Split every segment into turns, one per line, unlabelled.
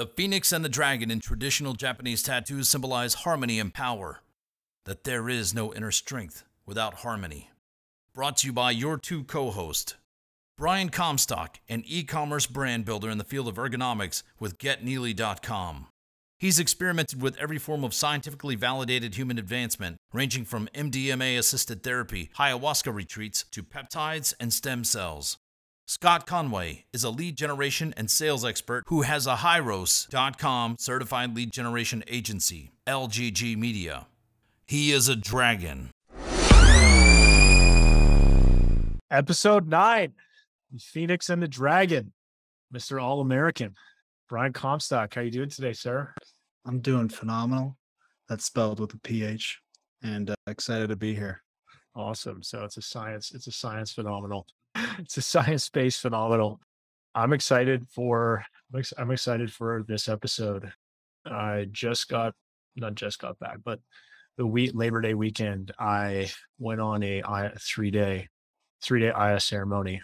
The phoenix and the dragon in traditional Japanese tattoos symbolize harmony and power. That there is no inner strength without harmony. Brought to you by your two co hosts, Brian Comstock, an e commerce brand builder in the field of ergonomics with GetNeely.com. He's experimented with every form of scientifically validated human advancement, ranging from MDMA assisted therapy, ayahuasca retreats, to peptides and stem cells. Scott Conway is a lead generation and sales expert who has a Hyros.com certified lead generation agency, LGG Media. He is a dragon.
Episode nine Phoenix and the Dragon, Mr. All American. Brian Comstock, how you doing today, sir?
I'm doing phenomenal. That's spelled with a PH, and uh, excited to be here.
Awesome. So it's a science. It's a science phenomenal. It's a science-based phenomenal. I'm excited for. I'm excited for this episode. I just got, not just got back, but the week Labor Day weekend, I went on a three day, three day Aya ceremony.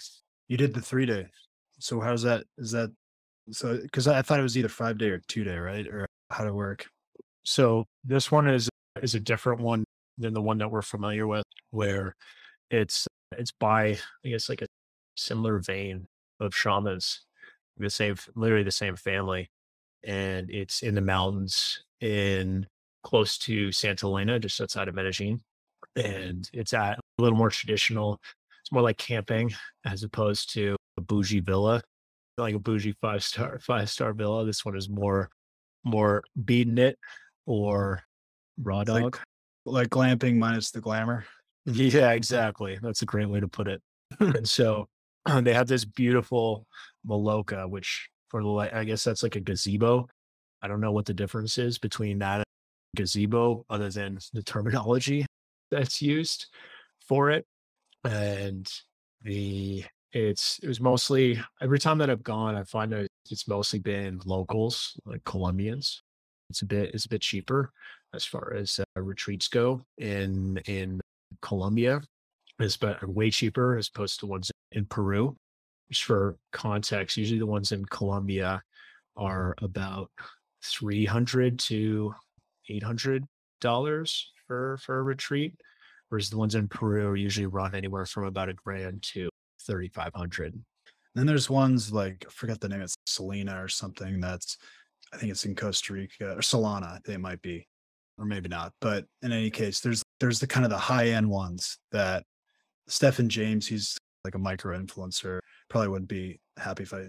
You did the three day. So how's that? Is that so? Because I thought it was either five day or two day, right? Or how to work.
So this one is is a different one than the one that we're familiar with, where it's it's by I guess like a similar vein of shamans, the same literally the same family, and it's in the mountains in close to Santa Elena, just outside of Medellin, and it's at a little more traditional. It's more like camping as opposed to a bougie villa, like a bougie five star five star villa. This one is more more beating it or raw dog.
Like, like glamping minus the glamour.
Yeah, exactly. That's a great way to put it. and so they have this beautiful maloka, which for the I guess that's like a gazebo. I don't know what the difference is between that and gazebo, other than the terminology that's used for it. And the it's it was mostly every time that I've gone, I find that it's mostly been locals, like Colombians. It's a bit it's a bit cheaper as far as uh, retreats go in in Colombia. It's but way cheaper as opposed to ones in Peru. Just for context, usually the ones in Colombia are about three hundred to eight hundred dollars for for a retreat, whereas the ones in Peru usually run anywhere from about a grand to 3500
then there's ones like I forget the name it's selena or something that's i think it's in costa rica or solana they might be or maybe not but in any case there's there's the kind of the high end ones that Stephen james he's like a micro influencer probably wouldn't be happy if i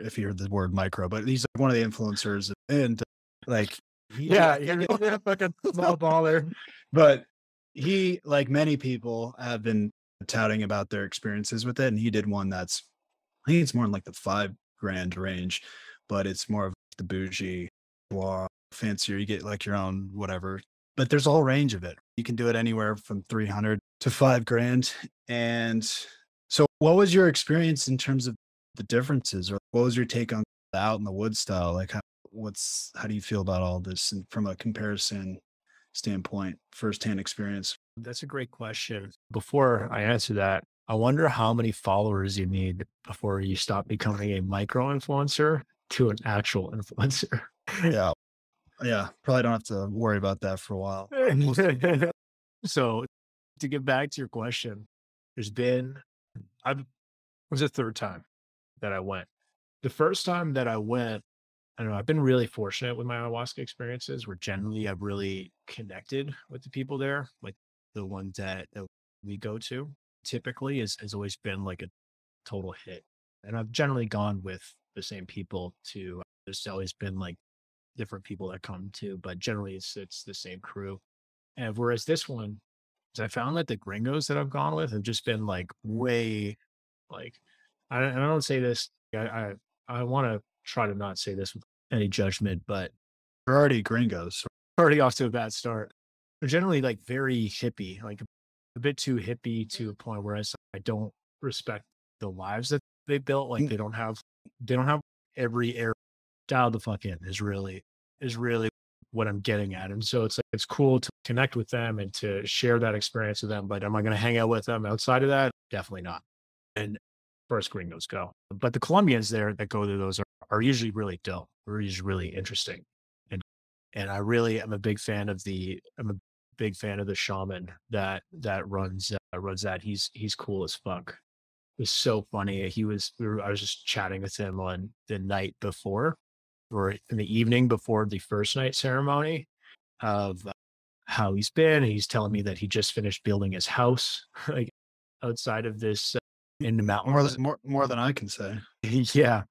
if he heard the word micro but he's like one of the influencers and like
yeah, yeah, fucking small baller.
But he, like many people, have been touting about their experiences with it, and he did one that's I think it's more in like the five grand range, but it's more of the bougie, blah, fancier. You get like your own whatever, but there's a whole range of it. You can do it anywhere from 300 to five grand. And so, what was your experience in terms of the differences, or what was your take on the out in the wood style? Like, how, what's how do you feel about all this and from a comparison standpoint, firsthand experience?
That's a great question. Before I answer that, I wonder how many followers you need before you stop becoming a micro influencer to an actual influencer.
yeah. Yeah. Probably don't have to worry about that for a while.
so to get back to your question, there's been I've was the third time that I went. The first time that I went, I don't know, I've been really fortunate with my ayahuasca experiences where generally I've really connected with the people there, like the ones that, that we go to typically is, has always been like a total hit. And I've generally gone with the same people to, there's always been like different people that come to, but generally it's, it's the same crew. And whereas this one, I found that the gringos that I've gone with have just been like way like, I, I don't say this, I, I, I want to try to not say this with any judgment, but
they're already gringos.
Already off to a bad start. They're generally like very hippie, like a bit too hippie to a point where I, I don't respect the lives that they built. Like mm. they don't have, they don't have every air dialed the fuck in is really, is really what I'm getting at. And so it's like, it's cool to connect with them and to share that experience with them. But am I going to hang out with them outside of that? Definitely not. And first gringos go. But the Colombians there that go to those are, are usually really dope. Are usually really interesting. And and I really am a big fan of the I'm a big fan of the shaman that that runs uh, runs that. He's he's cool as fuck. It was so funny. He was we were, I was just chatting with him on the night before or in the evening before the first night ceremony of uh, how he's been. He's telling me that he just finished building his house like outside of this uh, in the mountains.
More than more, more than I can say.
yeah,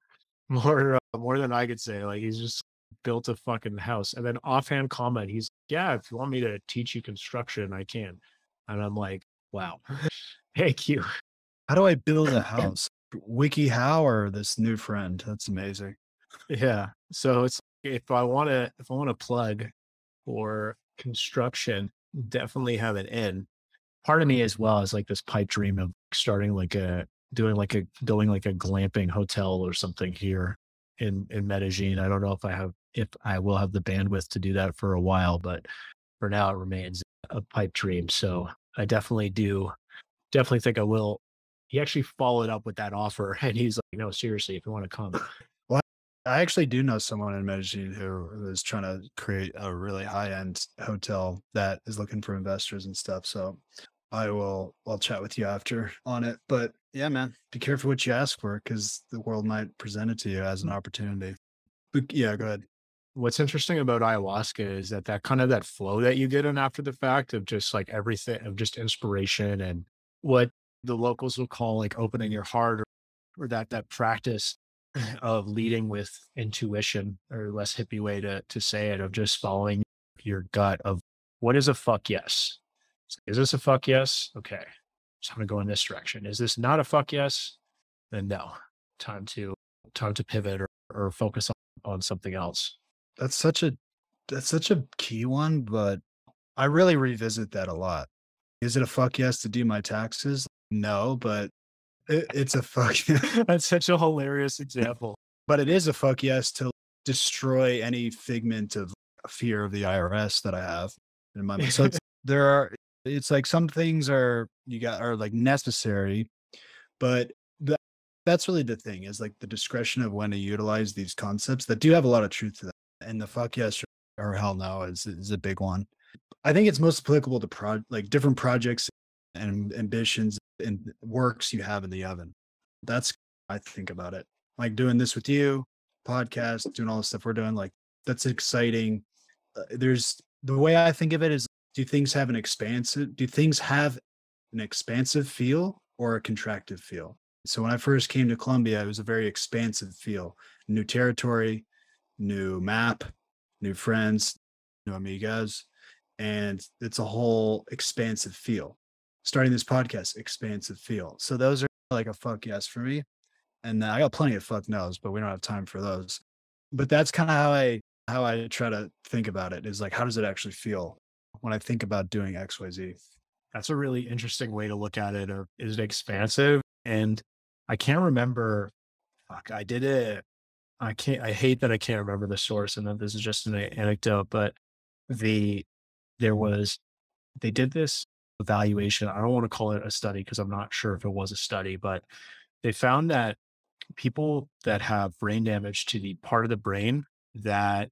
more uh, more than I could say. Like he's just built a fucking house. And then offhand comment, he's yeah, if you want me to teach you construction, I can. And I'm like, wow, thank you.
How do I build a house? Wiki how or this new friend? That's amazing.
Yeah. So it's if I want to if I want to plug for construction, definitely have an in. Part of me as well is like this pipe dream of starting like a doing like a going like a glamping hotel or something here in in Medellin. I don't know if I have if I will have the bandwidth to do that for a while, but for now it remains a pipe dream. So I definitely do definitely think I will. He actually followed up with that offer and he's like, no, seriously, if you want to come.
I actually do know someone in Medellin who is trying to create a really high end hotel that is looking for investors and stuff. So I will I'll chat with you after on it. But yeah, man, be careful what you ask for because the world might present it to you as an opportunity. But yeah, go ahead.
What's interesting about ayahuasca is that that kind of that flow that you get in after the fact of just like everything of just inspiration and what the locals will call like opening your heart or, or that that practice of leading with intuition or less hippie way to to say it of just following your gut of what is a fuck yes? Is this a fuck yes? Okay so i'm gonna go in this direction. Is this not a fuck yes? Then no. Time to time to pivot or, or focus on, on something else.
That's such a that's such a key one but i really revisit that a lot. Is it a fuck yes to do my taxes? No but it, it's a fuck.
That's such a hilarious example.
But it is a fuck yes to destroy any figment of fear of the IRS that I have in my mind. So there are. It's like some things are you got are like necessary, but that that's really the thing is like the discretion of when to utilize these concepts that do have a lot of truth to them. And the fuck yes or hell no is is a big one. I think it's most applicable to pro like different projects and ambitions and works you have in the oven. That's I think about it. Like doing this with you, podcast, doing all the stuff we're doing. Like that's exciting. Uh, there's the way I think of it is: do things have an expansive? Do things have an expansive feel or a contractive feel? So when I first came to Colombia, it was a very expansive feel. New territory, new map, new friends, new amigas, and it's a whole expansive feel starting this podcast, expansive feel. So those are like a fuck yes for me. And I got plenty of fuck no's, but we don't have time for those. But that's kind of how I how I try to think about it is like how does it actually feel when I think about doing XYZ?
That's a really interesting way to look at it. Or is it expansive? And I can't remember. Fuck, I did it. I can't. I hate that I can't remember the source, and that this is just an anecdote. But the there was they did this evaluation. I don't want to call it a study because I'm not sure if it was a study, but they found that people that have brain damage to the part of the brain that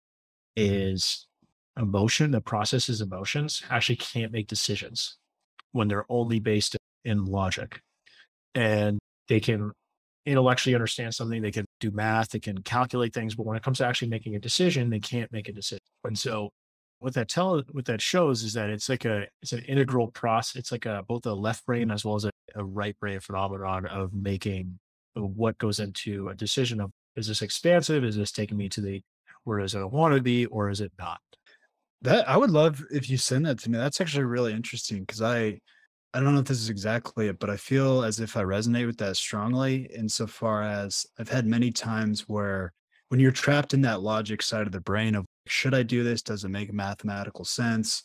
is emotion, that processes emotions, actually can't make decisions when they're only based in logic. And they can intellectually understand something, they can do math, they can calculate things, but when it comes to actually making a decision, they can't make a decision. And so what that tell what that shows is that it's like a it's an integral process. It's like a both a left brain as well as a, a right brain phenomenon of making uh, what goes into a decision of is this expansive? Is this taking me to the where does it want to be, or is it not?
That I would love if you send that to me. That's actually really interesting because I I don't know if this is exactly it, but I feel as if I resonate with that strongly insofar as I've had many times where when you're trapped in that logic side of the brain of should I do this? Does it make mathematical sense?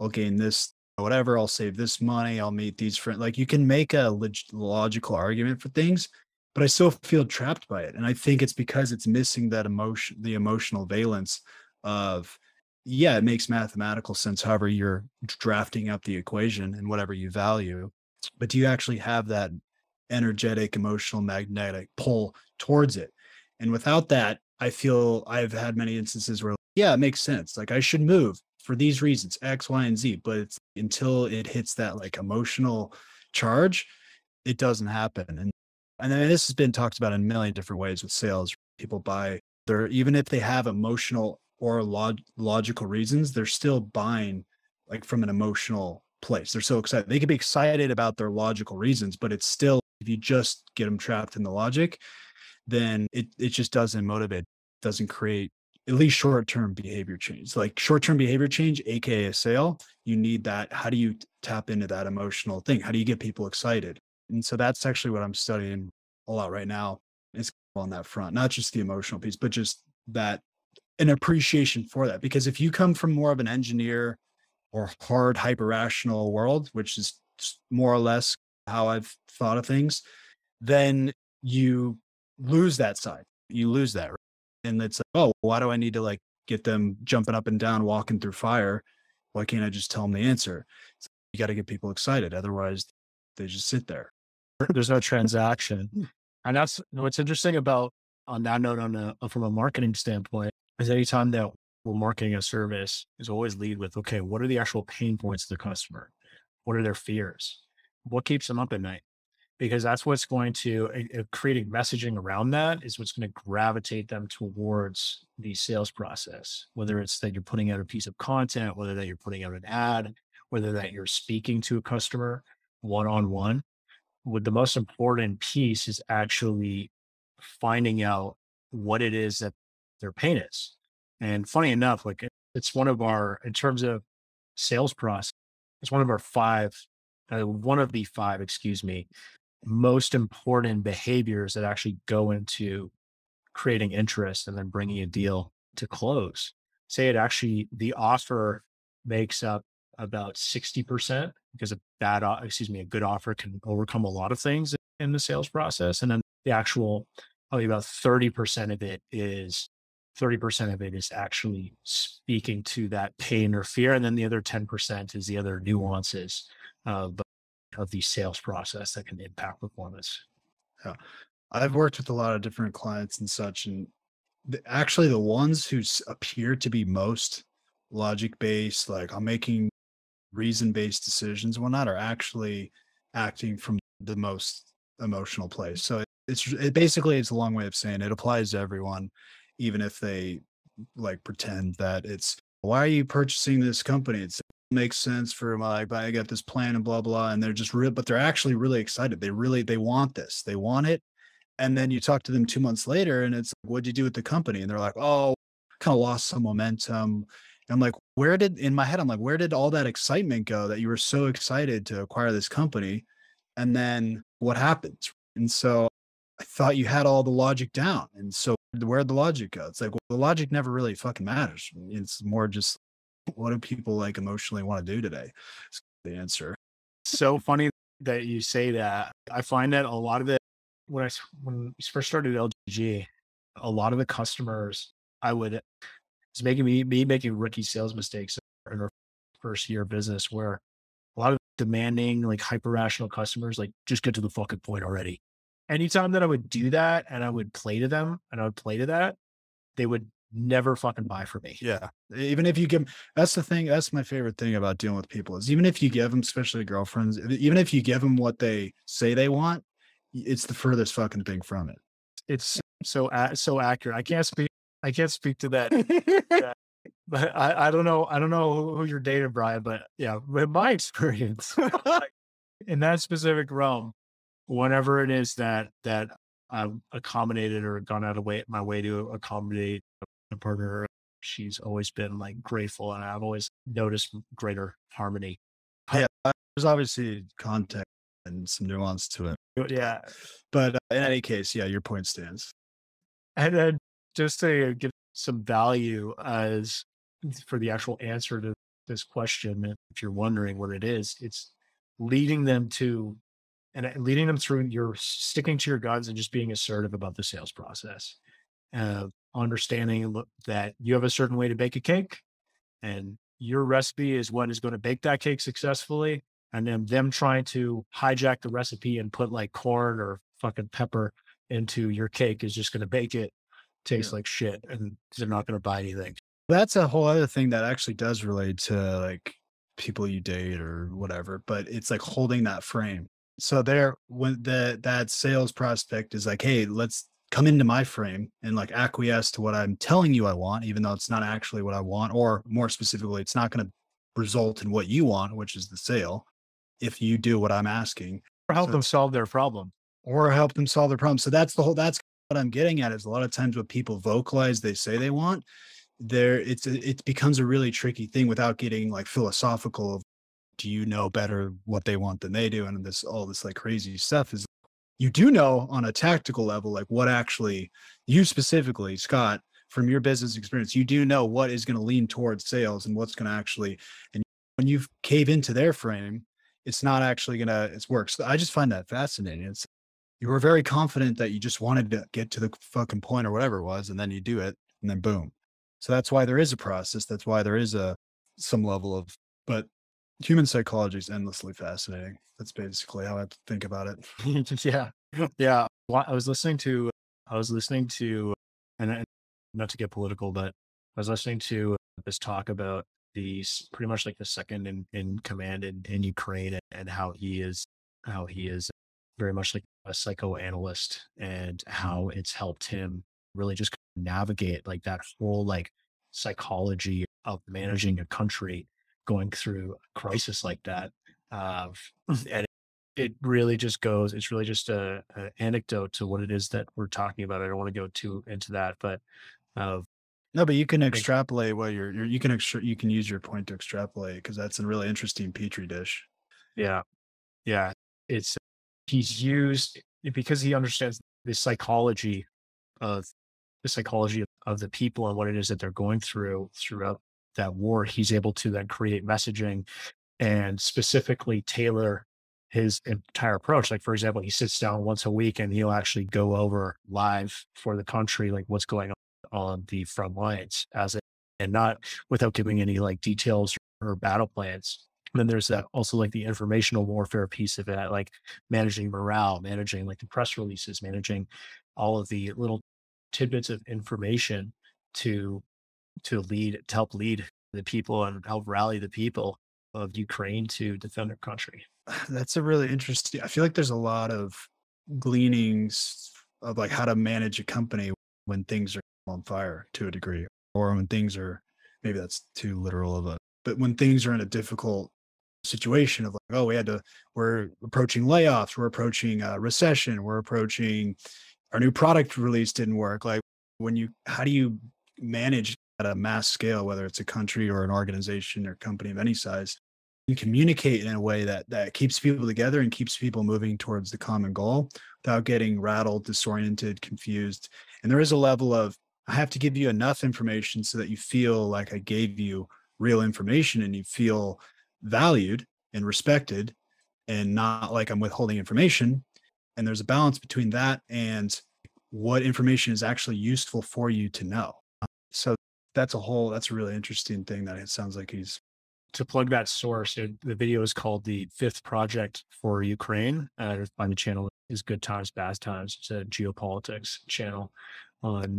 I'll gain this, whatever. I'll save this money. I'll meet these friends. Like you can make a log- logical argument for things, but I still feel trapped by it. And I think it's because it's missing that emotion, the emotional valence of, yeah, it makes mathematical sense. However, you're drafting up the equation and whatever you value. But do you actually have that energetic, emotional, magnetic pull towards it. And without that, I feel I've had many instances where, yeah, it makes sense. Like I should move for these reasons, X, Y, and Z. But it's until it hits that like emotional charge, it doesn't happen. And and then this has been talked about in a million different ways with sales. People buy they're even if they have emotional or log, logical reasons, they're still buying like from an emotional place. They're so excited. They could be excited about their logical reasons, but it's still if you just get them trapped in the logic, then it it just doesn't motivate, doesn't create at least short-term behavior change. Like short-term behavior change, aka a sale, you need that. How do you tap into that emotional thing? How do you get people excited? And so that's actually what I'm studying a lot right now. It's on that front, not just the emotional piece, but just that an appreciation for that. Because if you come from more of an engineer or hard hyper rational world, which is more or less how I've thought of things, then you lose that side. You lose that. Right? And it's like, oh, why do I need to like get them jumping up and down, walking through fire? Why can't I just tell them the answer? You got to get people excited. Otherwise, they just sit there.
There's no transaction. And that's what's interesting about on that note, on a, from a marketing standpoint, is anytime that we're marketing a service, is always lead with, okay, what are the actual pain points of the customer? What are their fears? What keeps them up at night? Because that's what's going to uh, creating messaging around that is what's going to gravitate them towards the sales process. Whether it's that you're putting out a piece of content, whether that you're putting out an ad, whether that you're speaking to a customer one on one. What the most important piece is actually finding out what it is that their pain is. And funny enough, like it's one of our, in terms of sales process, it's one of our five, uh, one of the five, excuse me, most important behaviors that actually go into creating interest and then bringing a deal to close. Say it actually, the offer makes up about 60% because a bad, excuse me, a good offer can overcome a lot of things in the sales process. And then the actual, probably about 30% of it is 30% of it is actually speaking to that pain or fear. And then the other 10% is the other nuances of, of the sales process that can impact performance.
Yeah. I've worked with a lot of different clients and such. And the, actually, the ones who appear to be most logic based, like I'm making reason based decisions and whatnot, are actually acting from the most emotional place. So it's it basically it's a long way of saying it applies to everyone even if they like pretend that it's why are you purchasing this company? It's, it makes sense for my I got this plan and blah blah, and they're just real, but they're actually really excited. They really they want this. They want it. And then you talk to them two months later, and it's like, what'd you do with the company? And they're like, oh, kind of lost some momentum. And I'm like, where did in my head, I'm like, where did all that excitement go that you were so excited to acquire this company? And then what happens? And so I thought you had all the logic down. And so where'd the logic go? It's like, well, the logic never really fucking matters. It's more just what do people like emotionally want to do today? It's the answer.
So funny that you say that. I find that a lot of it when I when we first started LGG, a lot of the customers I would it's making me me making rookie sales mistakes in our first year of business where a lot of demanding like hyper rational customers like just get to the fucking point already anytime that I would do that and I would play to them and I would play to that, they would never fucking buy for me.
Yeah. Even if you give them, that's the thing, that's my favorite thing about dealing with people is even if you give them, especially girlfriends, even if you give them what they say they want, it's the furthest fucking thing from it.
It's so so accurate. I can't speak I can't speak to that. but I, I don't know I don't know who, who you're dating, Brian, but yeah, in my experience in that specific realm, whenever it is that that I've accommodated or gone out of way my way to accommodate a partner, she's always been like grateful, and I've always noticed greater harmony.
Yeah, there's obviously context and some nuance to it.
Yeah,
but uh, in any case, yeah, your point stands.
And then just to give some value as for the actual answer to this question, if you're wondering what it is, it's leading them to and uh, leading them through you're sticking to your guns and just being assertive about the sales process. Uh, understanding that you have a certain way to bake a cake and your recipe is what is going to bake that cake successfully. and then them trying to hijack the recipe and put like corn or fucking pepper into your cake is just going to bake it taste
Yeah.
like shit and they're not going to buy anything.
That's a whole other thing that actually does relate to like people you date or whatever, but it's like holding that frame. So there when the that sales prospect is like, "Hey, let's come into my frame and like acquiesce to what I'm telling you I want, even though it's not actually what I want, or more specifically, it's not going to result in what you want, which is the sale, if you do what I'm asking,
Or help
So
them solve their problem.
or help them solve their problem." So that's the whole that's what I'm getting at is a lot of times what people vocalize they say they want, there it's it becomes a really tricky thing without getting like philosophical of do you know better what they want than they do and this all this like crazy stuff is you do know on a tactical level like what actually you specifically scott from your business experience you do know what is going to lean towards sales and what's going to actually and when you cave into their frame it's not actually going to it's works i just find that fascinating. It's you were very confident that you just wanted to get to the fucking point or whatever it was and then you do it and then boom. So that's why there is a process that's why there is a some level of but human psychology is endlessly fascinating that's basically how i think about it
yeah. Yeah. I was listening to, I was listening to, and not to get political, but I was listening to this talk about the pretty much like the second in, in command in, in Ukraine and, and how he is, how he is very much like a psychoanalyst and mm-hmm. how it's helped him really just navigate like that whole like psychology of managing a country going through a crisis like that. Uh, and it really just goes it's really just a, a anecdote to what it is that we're talking about i don't want to go too into that but uh,
no but you can extrapolate what you're, you're you can extra, you can use your point to extrapolate because that's a really interesting petri dish
yeah yeah it's he's used because he understands the psychology of the psychology of, of the people and what it is that they're going through throughout that war he's able to then create messaging and specifically tailor his entire approach. Like, for example, he sits down once a week and he'll actually go over live for the country, like what's going on on the front lines as it, and not without giving any like details or battle plans. And then there's that also like the informational warfare piece of it, like managing morale, managing like the press releases, managing all of the little tidbits of information to to lead to help lead the people and help rally the people of Ukraine to defend their country.
that's a really interesting i feel like there's a lot of gleanings of like how to manage a company when things are on fire to a degree or when things are maybe that's too literal of a but when things are in a difficult situation of like oh we had to we're approaching layoffs we're approaching a recession we're approaching our new product release didn't work like when you how do you manage at a mass scale whether it's a country or an organization or company of any size you communicate in a way that that keeps people together and keeps people moving towards the common goal without getting rattled disoriented confused. And there is a level of i have to give you enough information so that you feel like i gave you real information and you feel valued and respected and not like i'm withholding information. And there's a balance between that and what information is actually useful for you to know. So that's a whole that's a really interesting thing that it sounds like he's
to plug that source, it, the video is called the Fifth Project for Ukraine. Uh, find the channel is Good Times, Bad Times. It's a geopolitics channel on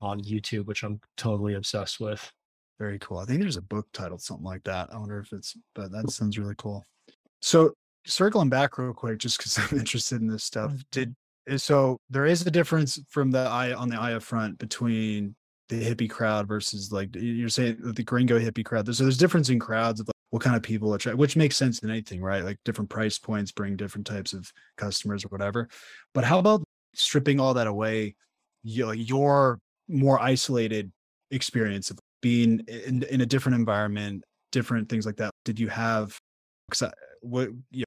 on YouTube, which I'm totally obsessed with.
Very cool. I think there's a book titled something like that. I wonder if it's, but that sounds really cool. So circling back real quick, just because I'm interested in this stuff. Did is- so there is a difference from the eye on the Aya front between the hippie crowd versus like you're saying the gringo hippie crowd. So there's difference in crowds of like what kind of people attract, which makes sense in anything, right? Like different price points bring different types of customers or whatever. But how about stripping all that away? Your, your more isolated experience of being in, in a different environment, different things like that. Did you have? I, what you know,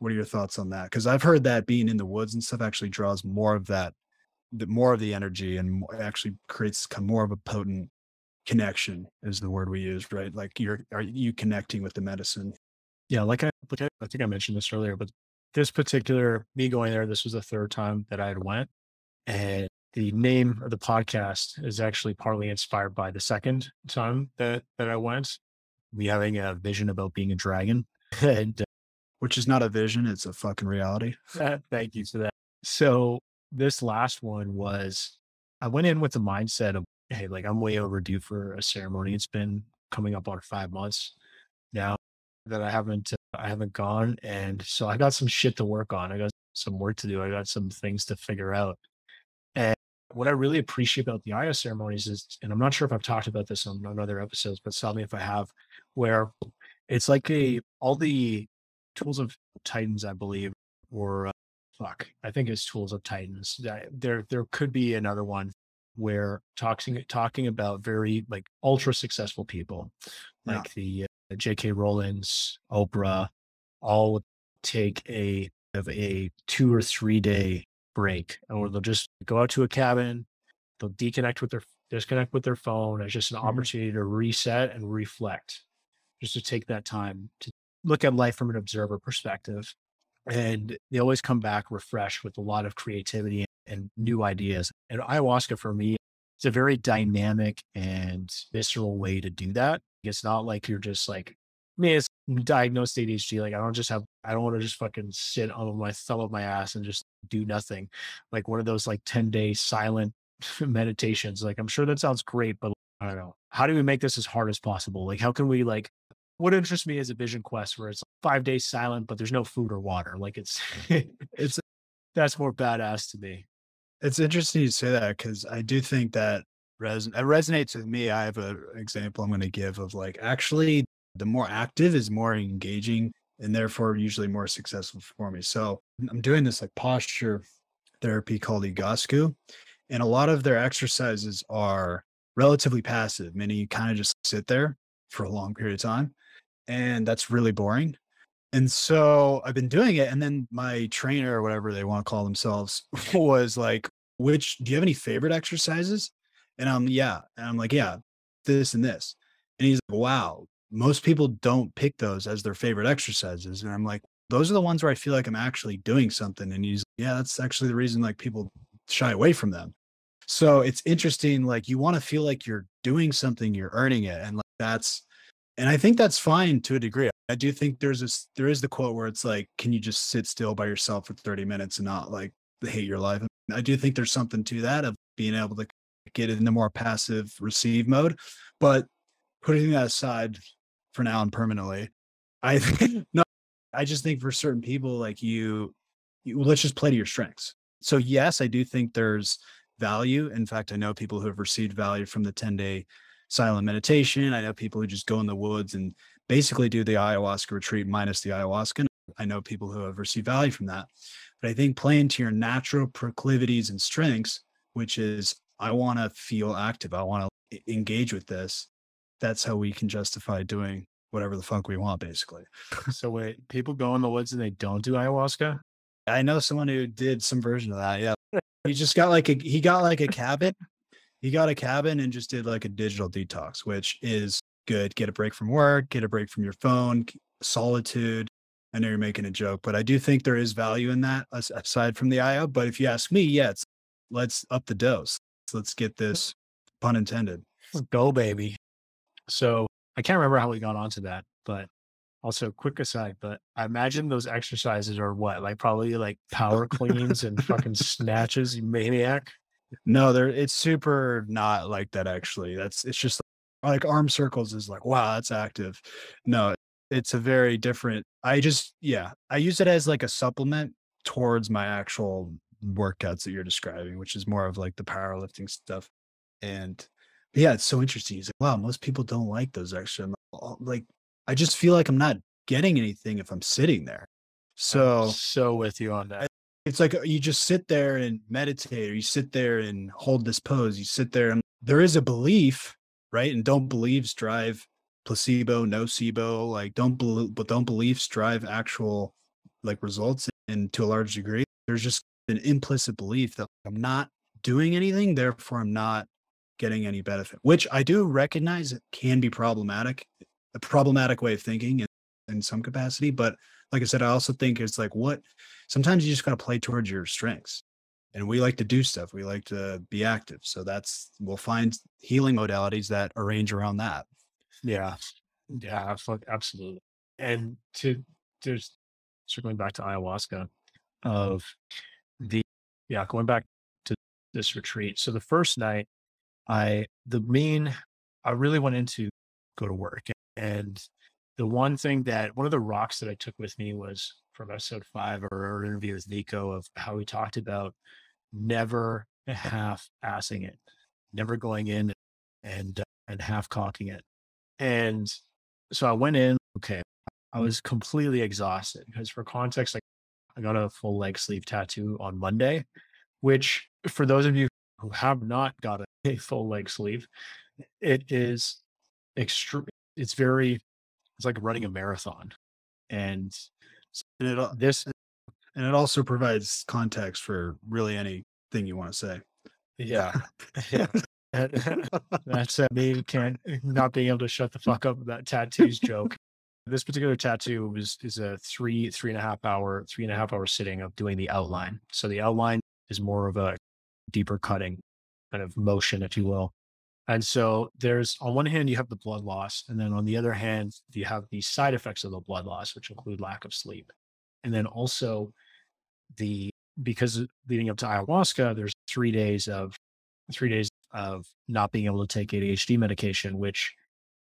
what are your thoughts on that? Because I've heard that being in the woods and stuff actually draws more of that, the, more of the energy, and actually creates kind of more of a potent connection. Is the word we used, right? Like you're are you connecting with the medicine?
Yeah, like I like I, I think I mentioned this earlier, but this particular me going there, this was the third time that I had went, and the name of the podcast is actually partly inspired by the second time that that I went. Me having a vision about being a dragon, and uh,
which is not a vision, it's a fucking reality.
Thank you for that. So this last one was I went in with the mindset of, hey, like I'm way overdue for a ceremony. It's been coming up on five months now that I haven't uh, I haven't gone, and so I got some shit to work on. I got some work to do. I got some things to figure out. And what I really appreciate about the Aya ceremonies is, and I'm not sure if I've talked about this on, on other episodes, but tell me if I have, where it's like a all the tools of Titans, I believe, or fuck, I think it's tools of Titans. There, there could be another one where talking talking about very like ultra successful people, like yeah. the uh, J.K. Rowling's, Oprah, all take a of a two or three day break, or they'll just go out to a cabin, they'll deconnect with their disconnect with their phone. It's just an mm-hmm. opportunity to reset and reflect, just to take that time to look at life from an observer perspective. And they always come back refreshed with a lot of creativity and new ideas. And ayahuasca for me, it's a very dynamic and visceral way to do that. It's not like you're just like, mean, it's diagnosed ADHD. Like I don't just have, I don't want to just fucking sit on my thumb of my ass and just do nothing. Like one of those like 10 day silent meditations. Like I'm sure that sounds great, but I don't know. How do we make this as hard as possible? Like how can we like what interests me is a vision quest where it's five days silent, but there's no food or water. Like it's mm. it's that's more badass to me.
It's interesting you say that because I do think that res- it resonates with me. I have an example I'm going to give of like actually the more active is more engaging and therefore usually more successful for me. So I'm doing this like posture therapy called Egoscue, and a lot of their exercises are relatively passive, meaning you kind of just sit there for a long period of time and that's really boring. And so I've been doing it. And then my trainer or whatever they want to call themselves was like, which do you have any favorite exercises? And I'm, yeah. And I'm like, yeah, this and this. And he's like, wow, most people don't pick those as their favorite exercises. And I'm like, those are the ones where I feel like I'm actually doing something. And he's, yeah, that's actually the reason like people shy away from them. So it's interesting. Like you want to feel like you're doing something, you're earning it. And like that's and I think that's fine to a degree. I do think there's this there is the quote where it's like, can you just sit still by yourself for 30 minutes and not like hate your life? I do think there's something to that of being able to get in the more passive receive mode. But putting that aside for now and permanently, I think no, I just think for certain people, like you, you let's just play to your strengths. So yes, I do think there's value. In fact, I know people who have received value from the 10 day silent meditation. I know people who just go in the woods and basically do the ayahuasca retreat minus the ayahuasca. I know people who have received value from that. But I think playing to your natural proclivities and strengths, which is I want to feel active, I want to engage with this. That's how we can justify doing whatever the fuck we want, basically.
So wait, people go in the woods and they don't do ayahuasca?
I know someone who did some version of that. Yeah. He just got like a he got like a cabin he got a cabin and just did like a digital detox, which is good. Get a break from work, get a break from your phone, solitude. I know you're making a joke, but I do think there is value in that aside from the Aya. But if you ask me, yeah, let's up the dose. Let's get this pun intended.
Let's go, baby. So I can't remember how we got onto that, but also quick aside, but I imagine those exercises are what, like probably like power cleans and fucking snatches, you maniac.
No, there it's super not like that actually. That's it's just like arm circles is like, wow, that's active. No, it's a very different. I just yeah, I use it as like a supplement towards my actual workouts that you're describing, which is more of like the powerlifting stuff. And yeah, it's so interesting. He's like, wow, most people don't like those extra. Like, I just feel like I'm not getting anything if I'm sitting there. So
I'm so with you on that
it's like uh, you just sit there and meditate or you sit there and hold this pose you sit there and there is a belief right? And don't beliefs drive placebo nocebo like don't believe but don't beliefs drive actual like results and to a large degree. There's just an implicit belief that i'm not doing anything therefore i'm not getting any benefit which i do recognize can be problematic a problematic way of thinking in, in some capacity but like I said, I also think it's like what sometimes you just got to play towards your strengths. And we like to do stuff. We like to be active. So that's we'll find healing modalities that arrange around that.
Yeah. Yeah, absolutely. And to there's circling back to ayahuasca, of the yeah, going back to this retreat. So the first night, I the main I really went into go to work, and the one thing that one of the rocks that I took with me was from episode five or our interview with Nico of how we talked about never half assing it, never going in and uh, and half cocking it. And so I went in, okay, I was completely exhausted because for context, like I got a full leg sleeve tattoo on Monday, which for those of you who have not got a full leg sleeve, it is extreme. It's very, it's like running a marathon. And,
and it, this, and it also provides context for really anything you want to say.
Yeah. yeah. That's uh, me can't not being able to shut the fuck up about tattoos joke. This particular tattoo was is a three three and a half hour three and a half hour sitting of doing the outline. So the outline is more of a deeper cutting kind of motion, if you will. And so there's on one hand you have the blood loss, and then on the other hand you have the side effects of the blood loss, which include lack of sleep, and then also the because leading up to ayahuasca, there's three days of three days of not being able to take ADHD medication, which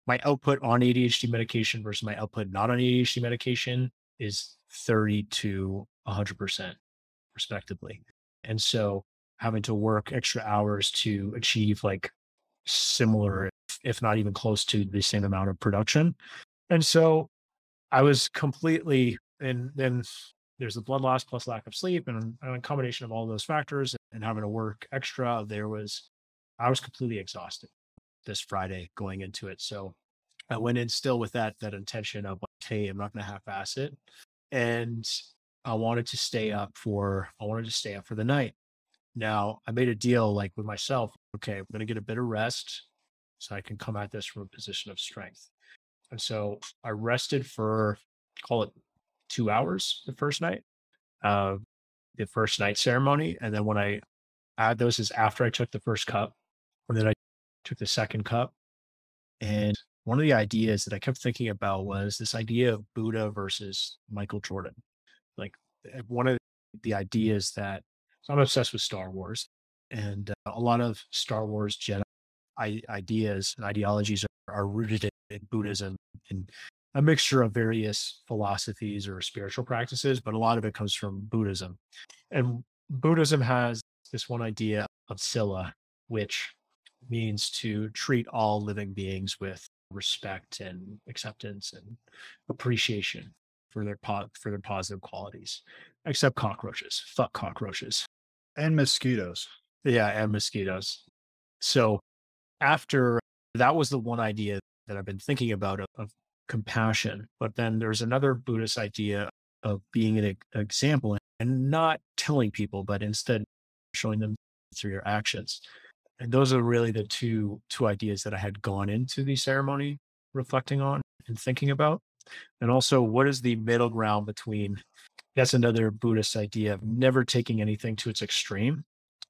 my output on ADHD medication versus my output not on ADHD medication is 30 to 100% respectively. And so having to work extra hours to achieve like similar, if not even close to the same amount of production. And so I was completely, and then there's the blood loss plus lack of sleep and a combination of all those factors and having to work extra. There was, I was completely exhausted this Friday going into it. So I went in still with that that intention of like, hey, I'm not going to half-ass it, and I wanted to stay up for I wanted to stay up for the night. Now I made a deal like with myself. Okay, I'm going to get a bit of rest so I can come at this from a position of strength. And so I rested for call it two hours the first night, uh, the first night ceremony, and then when I add those is after I took the first cup, and then I took the second cup, and one of the ideas that I kept thinking about was this idea of Buddha versus Michael Jordan. Like eh, one of the ideas that so I'm obsessed with Star Wars, and uh, a lot of Star Wars Jedi ideas and ideologies are, are rooted in, Buddhism and a mixture of various philosophies or spiritual practices, but a lot of it comes from Buddhism. And Buddhism has this one idea of Sila, which means to treat all living beings with respect and acceptance and appreciation for their po- for their positive qualities, except cockroaches. Fuck cockroaches
and mosquitoes.
Yeah, and mosquitoes. So after that was the one idea that I've been thinking about of, of compassion. But then there's another Buddhist idea of being an example and not telling people, but instead showing them through your actions and those are really the two two ideas that I had gone into the ceremony reflecting on and thinking about. And also, what is the middle ground between? That's another Buddhist idea of never taking anything to its extreme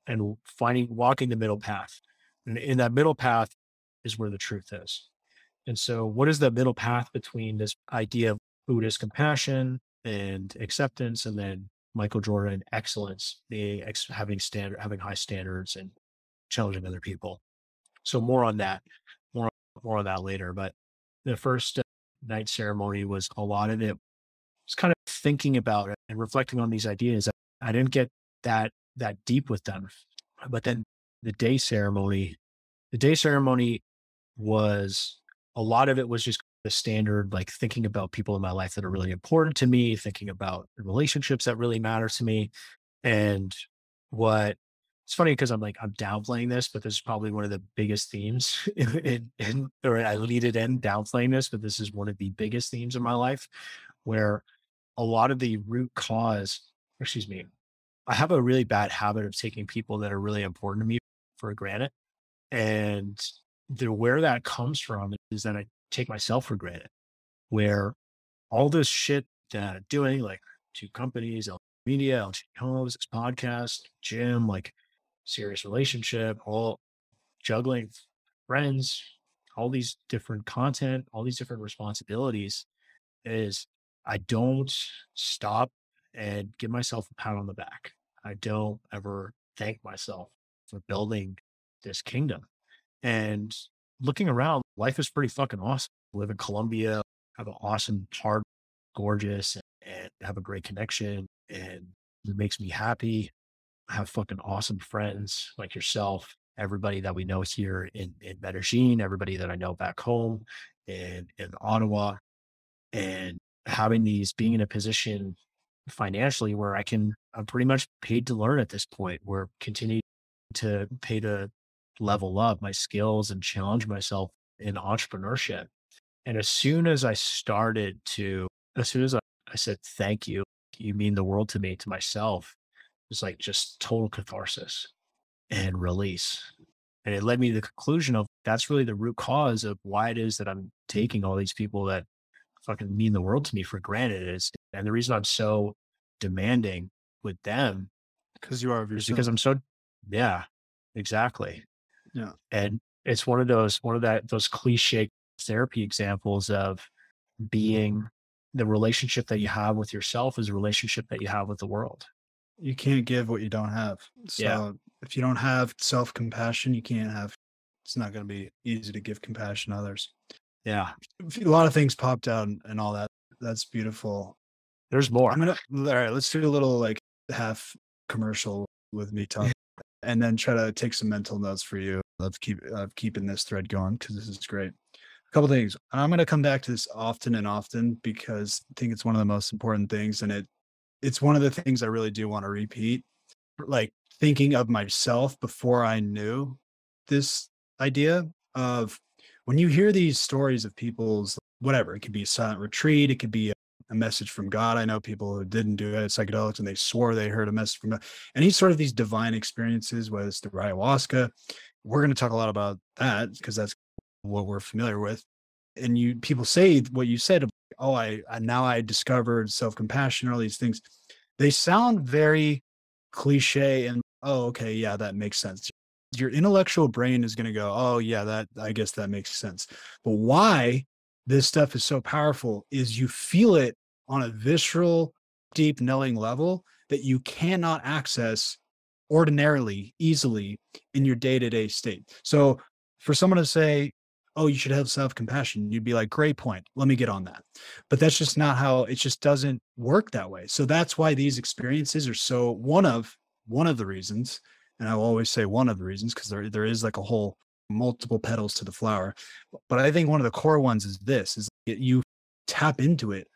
and finding walking the middle path. And in that middle path is where the truth is. And so, what is the middle path between this idea of Buddhist compassion and acceptance, and then Michael Jordan excellence, the ex- having standard, having high standards and challenging other people. So more on that, more more on that later. But the first uh, night ceremony was a lot of it was kind of thinking about it and reflecting on these ideas. I didn't get that that deep with them, but then the day ceremony, the day ceremony was a lot of it was just the standard, like thinking about people in my life that are really important to me, thinking about relationships that really matter to me, and what it's funny because I'm like I'm downplaying this, but this is probably one of the biggest themes in, in, in, or I lead it in downplaying this, but this is one of the biggest themes in my life where a lot of the root cause, excuse me, I have a really bad habit of taking people that are really important to me for granted. And the where that comes from is that I take myself for granted, where all this shit that I'm doing, like two companies, media, LG Homes, this podcast, gym, like serious relationship, all juggling friends, all these different content, all these different responsibilities is I don't stop and give myself a pat on the back. I don't ever thank myself for building this kingdom. And looking around, life is pretty fucking awesome. live in Colombia, have an awesome heart, gorgeous, and have a great connection. And it makes me happy. I have fucking awesome friends like yourself, everybody that we know here in, in Medellin, everybody that I know back home in, in Ottawa. And having these, being in a position financially where I can, I'm pretty much paid to learn at this point. We're continuing to pay to level up my skills and challenge myself in entrepreneurship. And as soon as I started to, as soon as I, I said, thank you, you mean the world to me, to myself, it was like just total catharsis and release. And it led me to the conclusion of that's really the root cause of why it is that I'm taking all these people that fucking mean the world to me for granted is and the reason I'm so demanding with them
because you are of
is because I'm so yeah, exactly.
Yeah.
And it's one of those one of that those cliche therapy examples of being the relationship that you have with yourself is a relationship that you have with the world.
You can't give what you don't have. So
Yeah.
if you don't have self compassion, you can't have. It's not going to be easy to give compassion to others.
Yeah.
A lot of things popped out and, all that. That's beautiful.
There's more.
I'm gonna all right. Let's do a little like half commercial with me talking, and then try to take some mental notes for you. Love keep of keeping this thread going because this is great. A couple things. I'm gonna come back to this often and often because I think it's one of the most important things, and it it's one of the things I really do want to repeat. Like thinking of myself before I knew this idea of when you hear these stories of people's whatever, it could be a silent retreat, it could be a, a message from God. I know people who didn't do it, psychedelics, and they swore they heard a message from God. Any sort of these divine experiences, whether it's the ayahuasca, we're going to talk a lot about that because that's what we're familiar with. And you people say what you said, oh, I, I now I discovered self-compassion, all these things. They sound very cliche and oh, okay, yeah, that makes sense your intellectual brain is going to go, oh, yeah, that I guess that makes sense. But why this stuff is so powerful is you feel it on a visceral, deep knowing level that you cannot access ordinarily, easily in your day to day state. So for someone to say, oh, you should have self compassion, you'd be like, great point. Let me get on that. But that's just not how it just doesn't work that way. So that's why these experiences are so one of one of the reasons and I will always say one of the reasons because there there is like a whole multiple petals to the flower. But I think one of the core ones is this: is you tap into it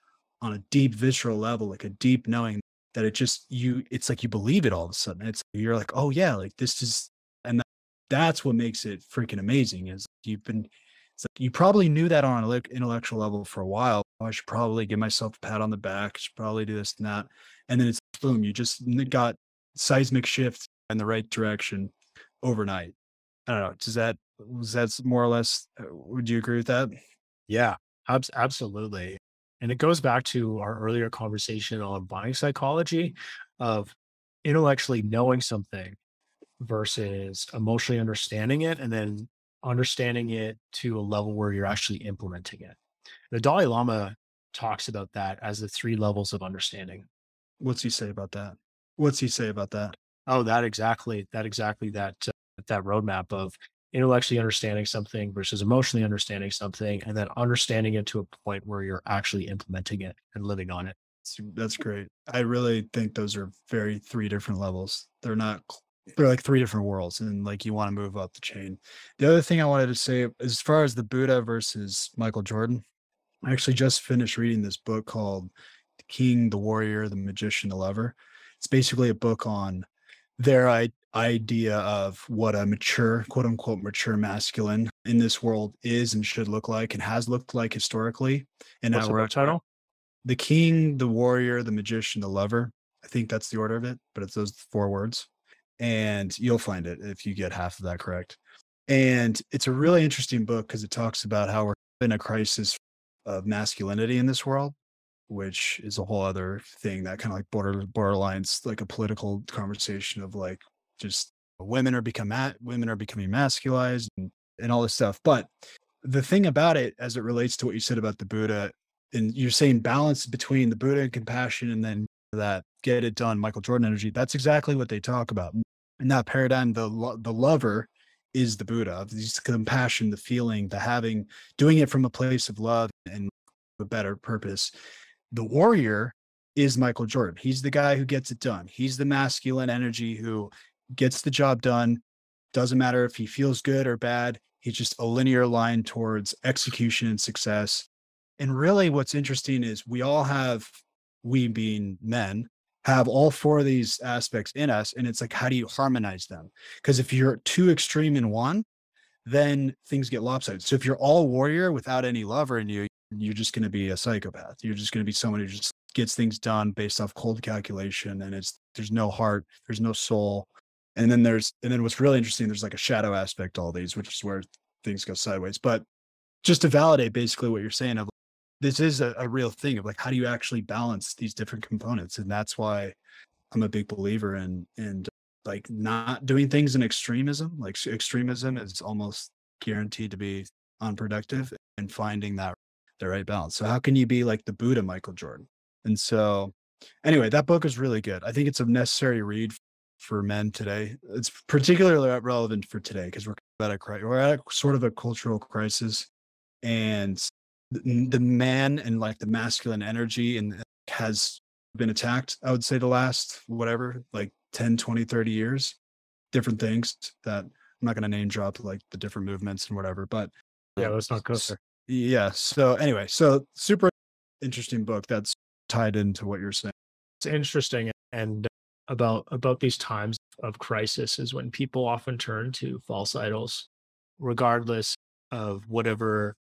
on a deep visceral level, like a deep knowing that it just you. It's like you believe it all of a sudden. It's you're like, oh yeah, like this is, and that, that's what makes it freaking amazing. Is you've been. Like you probably knew that on an intellectual level for a while. Oh, I should probably give myself a pat on the back. I should probably do this and that. And then it's boom, you just got seismic shift in the right direction overnight. I don't know. Does that was that more or less? uh, Would you agree with that?
Yeah, abs- absolutely. And it goes back to our earlier conversation on buying psychology of intellectually knowing something versus emotionally understanding it and then understanding it to a level where you're actually implementing it. The Dalai Lama talks about that as the three levels of understanding.
What's he say about that? What's he say about that?
Oh, that exactly, that exactly that uh, that roadmap of intellectually understanding something versus emotionally understanding something, and then understanding it to a point where you're actually implementing it and living on it.
That's, great. I really think those are very three different levels. They're not. They're like three different worlds, and like you want to move up the chain. The other thing I wanted to say, as far as the Buddha versus Michael Jordan, I actually just finished reading this book called "The King, the Warrior, the Magician, the Lover." It's basically a book on their I- idea of what a mature, quote unquote, mature masculine in this world is and should look like and has looked like historically. And
What's
now
the
we're
title?
the king, the warrior, the magician, the lover. I think that's the order of it, but it's those four words. And you'll find it if you get half of that correct. And it's a really interesting book because it talks about how we're in a crisis of masculinity in this world, which is a whole other thing that kind of like border borderlines like a political conversation of like just women are become ma- women are becoming masculized and, and all this stuff. But the thing about it as it relates to what you said about the Buddha and you're saying balance between the Buddha and compassion and then that get it done, Michael Jordan energy. That's exactly what they talk about. In that paradigm, the the lover is the Buddha. This compassion, the feeling, the having, doing it from a place of love and a better purpose. The warrior is Michael Jordan. He's the guy who gets it done. He's the masculine energy who gets the job done. Doesn't matter if he feels good or bad. He's just a linear line towards execution and success. And really, what's interesting is we all have, we being men, have all four of these aspects in us. And it's like, how do you harmonize them? Because if you're too extreme in one, then things get lopsided. So if you're all warrior without any lover in you, you're just going to be a psychopath. You're just going to be someone who just gets things done based off cold calculation and it's there's no heart, there's no soul. And then there's and then what's really interesting, there's like a shadow aspect all these, which is where things go sideways. But just to validate basically what you're saying of this is a, a real thing of like how do you actually balance these different components? And that's why I'm a big believer in and like not doing things in extremism. Like extremism is almost guaranteed to be unproductive and finding that the right balance. So how can you be like the Buddha Michael Jordan? And so anyway, that book is really good. I think it's a necessary read for men today. It's particularly relevant for today because we're at a crisis, we're at a sort of a cultural crisis, and the man and like the masculine energy and uh, has been attacked. I would say the last whatever like 10, 20, 30 years, different things that I'm not going to name drop like the different movements and whatever, but
yeah, um, let's not go
there. Yeah. So anyway, so super interesting book that's tied into what you're saying.
It's interesting and about about these times of crisis is when people often turn to false idols, regardless of whatever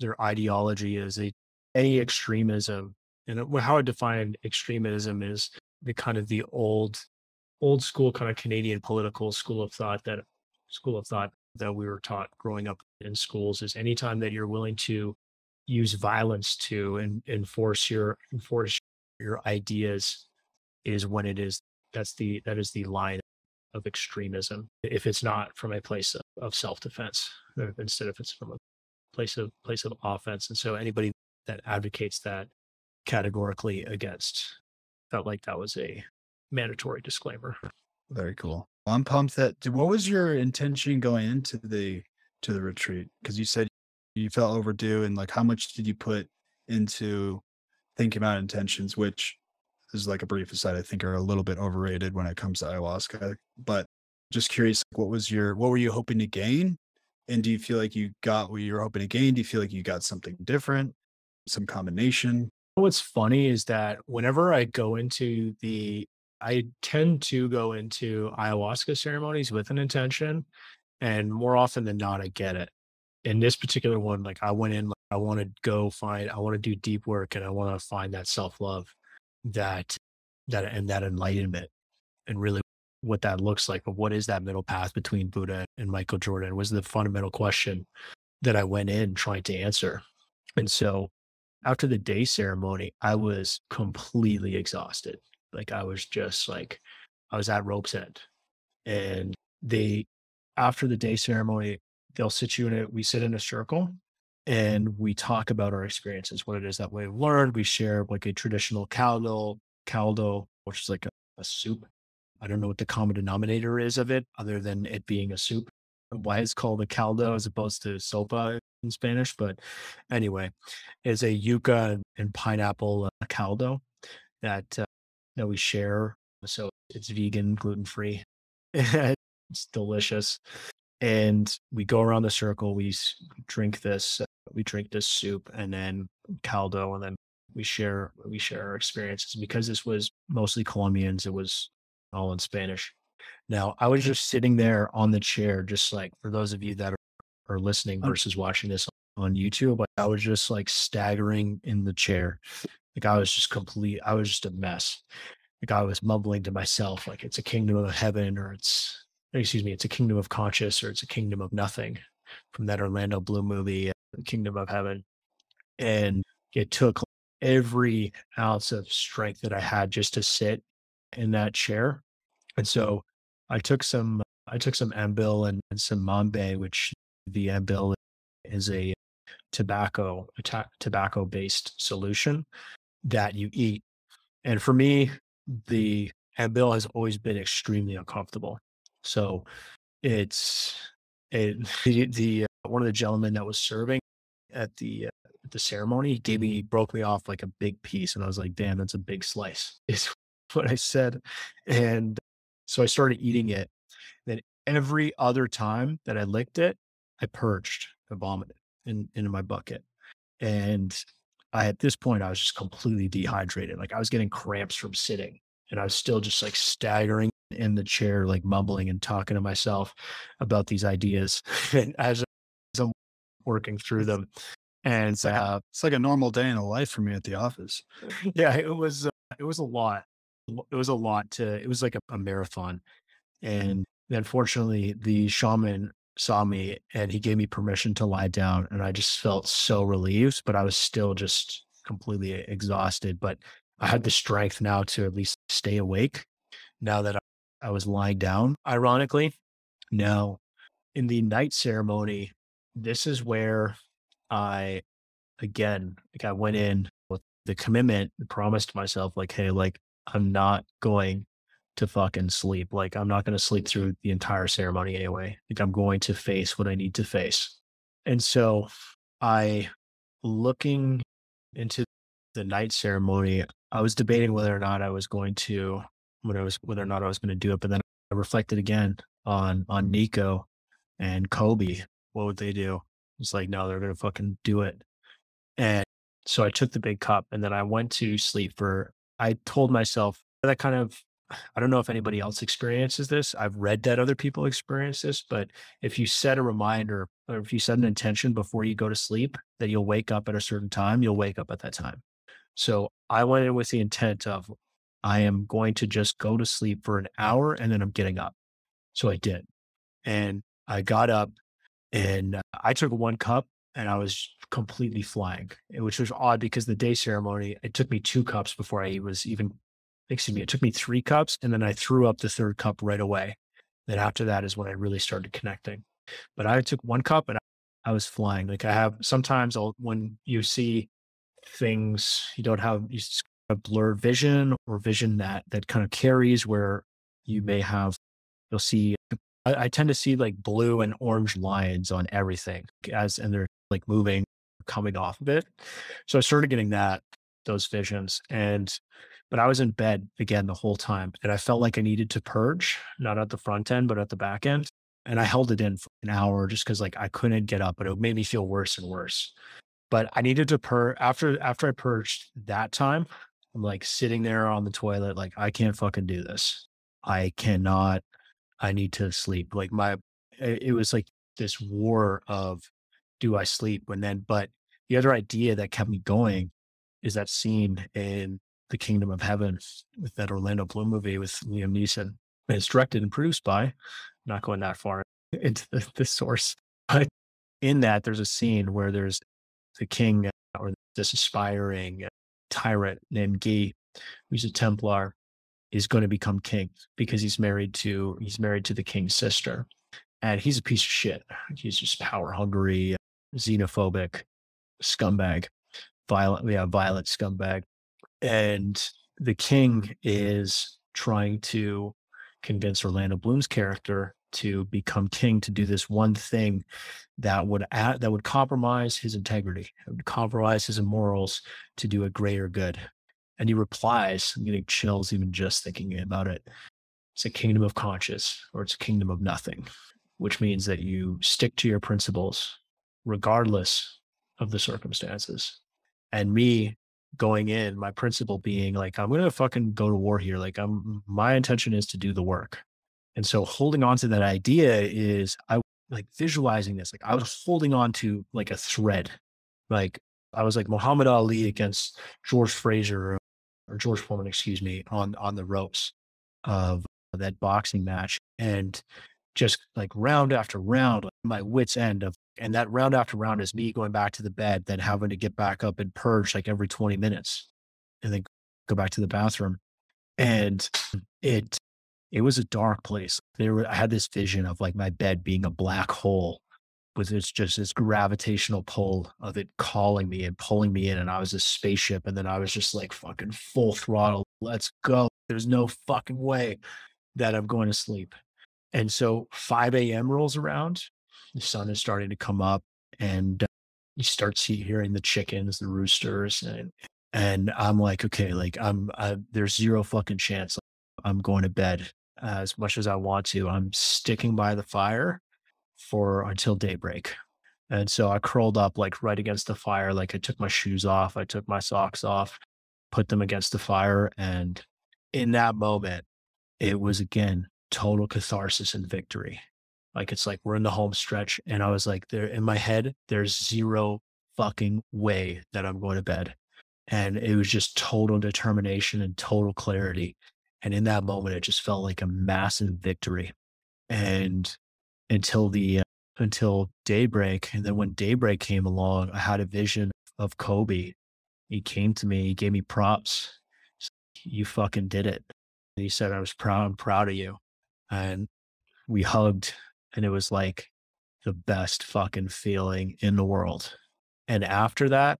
their ideology is. They, any extremism, and uh, how I define extremism is the kind of the old, old school kind of Canadian political school of thought that school of thought that we were taught growing up in schools is anytime that you're willing to use violence to and enforce your enforce your ideas is when it is that's the that is the line of extremism. If it's not from a place of, of self-defense uh, instead of it's from a place of place of offense. And so anybody that advocates that categorically against felt like that was a mandatory disclaimer.
Very cool well, i'm pumped that what was your intention going into the to the retreat? Because you said you felt overdue and like how much did you put into thinking about intentions which is like a brief aside i think are a little bit overrated when it comes to ayahuasca but just curious what was your what were you hoping to gain? And do you feel like you got what you were hoping to gain? Do you feel like you got something different some combination?
What's funny is that whenever i go into the i tend to go into ayahuasca ceremonies with an intention and more often than not i get it in this particular one, like I went in, like, I want to go find, I want to do deep work and I want to find that self love that, that, and that enlightenment and really what that looks like. But what is that middle path between Buddha and Michael Jordan was the fundamental question that I went in trying to answer. And so after the day ceremony, I was completely exhausted. Like I was just like, I was at rope's end. And they, after the day ceremony, they'll sit you in it. We sit in a circle and we talk about our experiences, what it is that we've learned. We share like a traditional caldo, caldo, which is like a, a soup. I don't know what the common denominator is of it, other than it being a soup. Why it's called a caldo as opposed to sopa in Spanish, but anyway, it's a yuca and pineapple uh, caldo that uh, that we share. So it's vegan, gluten free. it's delicious and we go around the circle we drink this we drink this soup and then caldo and then we share we share our experiences because this was mostly colombians it was all in spanish now i was just sitting there on the chair just like for those of you that are, are listening versus watching this on youtube i was just like staggering in the chair like i was just complete i was just a mess like i was mumbling to myself like it's a kingdom of heaven or it's excuse me, it's a kingdom of conscious or it's a kingdom of nothing from that Orlando Bloom movie, Kingdom of Heaven. And it took every ounce of strength that I had just to sit in that chair. And so I took some, I took some Ambil and, and some Mambe, which the Ambil is a tobacco tobacco based solution that you eat. And for me, the Ambil has always been extremely uncomfortable. So it's it, the, the uh, one of the gentlemen that was serving at the uh, at the ceremony he gave me broke me off like a big piece, and I was like, "Damn, that's a big slice." Is what I said, and so I started eating it. Then every other time that I licked it, I purged, I vomited in, into my bucket, and I at this point I was just completely dehydrated. Like I was getting cramps from sitting, and I was still just like staggering in the chair, like mumbling and talking to myself about these ideas and as, I'm working through them. And
it's like, uh, a, it's like a normal day in the life for me at the office.
Yeah, it was. Uh, it was a lot. It was a lot to. It was like a, a marathon, and unfortunately, the shaman saw me and he gave me permission to lie down, and I just felt so relieved. But I was still just completely exhausted. But I had the strength now to at least stay awake. Now that I was lying down, ironically. Now, in the night ceremony, this is where I, again, like I went in with the commitment, promised myself, like, hey, like, I'm not going to fucking sleep. Like, I'm not going to sleep through the entire ceremony anyway. Like, I'm going to face what I need to face. And so I, looking into the night ceremony, I was debating whether or not I was going to when I was whether or not I was going to do it. But then I reflected again on on Nico and Kobe. What would they do? It's like, no, they're going to fucking do it. And so I took the big cup and then I went to sleep for. I told myself that kind of. I don't know if anybody else experiences this. I've read that other people experience this, but if you set a reminder or if you set an intention before you go to sleep that you'll wake up at a certain time, you'll wake up at that time. So I went in with the intent of I am going to just go to sleep for an hour and then I'm getting up. So I did. And I got up and I took one cup and I was completely flying, eh, which was odd because the day ceremony, it took me two cups before I was even, excuse me, it took me three cups and then I threw up the third cup right away. Then after that is when I really started connecting. But I took one cup and I was flying. Like I have sometimes I'll, when you see things you don't have, you a blur vision or vision that that kind of carries where you may have you'll see I, I, tend to see like blue and orange lines on everything as and they're like moving coming off of it so i started getting that those visions and but i was in bed again the whole time and i felt like i needed to purge not at the front end but at the back end and i held it in for an hour just because like i couldn't get up but it made me feel worse and worse but i needed to purge after after i purged that time I'm like sitting there on the toilet, like, I can't fucking do this. I cannot, I need to sleep. Like, my, it was like this war of do I sleep? And then, but the other idea that kept me going is that scene in The Kingdom of Heaven with that Orlando Bloom movie with Liam Neeson. And it's directed and produced by, not going that far into the, the source, but in that, there's a scene where there's the king uh, or this aspiring uh, tyrant named Guy, who's a Templar, is going to become king because he's married to he's married to the king's sister, and he's a piece of shit. He's just power hungry, xenophobic, scumbag, violent, yeah, violent scumbag, and the king is trying to convince Orlando Bloom's character to become king to do this one thing that would add, that would compromise his integrity, would compromise his morals to do a greater good. And he replies, I'm getting chills even just thinking about it. It's a kingdom of conscience or it's a kingdom of nothing, which means that you stick to your principles regardless of the circumstances. And me going in, my principle being like, I'm gonna fucking go to war here. Like I'm my intention is to do the work. And so holding on to that idea is I like visualizing this. Like I was holding on to like a thread. Like I was like Muhammad Ali against George Fraser or George Foreman, excuse me, on on the ropes of that boxing match. And just like round after round, like my wits end of and that round after round is me going back to the bed, then having to get back up and purge like every 20 minutes and then go back to the bathroom. And it it was a dark place. There were, I had this vision of like my bed being a black hole with it's just this gravitational pull of it calling me and pulling me in. And I was a spaceship. And then I was just like fucking full throttle. Let's go. There's no fucking way that I'm going to sleep. And so 5 a.m. rolls around. The sun is starting to come up and uh, you start see, hearing the chickens, the roosters. And, and I'm like, okay, like I'm, I, there's zero fucking chance I'm going to bed as much as I want to. I'm sticking by the fire for until daybreak. And so I curled up like right against the fire. Like I took my shoes off, I took my socks off, put them against the fire. And in that moment, it was again total catharsis and victory. Like it's like we're in the home stretch. And I was like, there in my head, there's zero fucking way that I'm going to bed. And it was just total determination and total clarity. And in that moment, it just felt like a massive victory. And until the uh, until daybreak. And then when daybreak came along, I had a vision of Kobe. He came to me, he gave me props. You fucking did it. And he said, I was proud, I'm proud of you. And we hugged, and it was like the best fucking feeling in the world. And after that,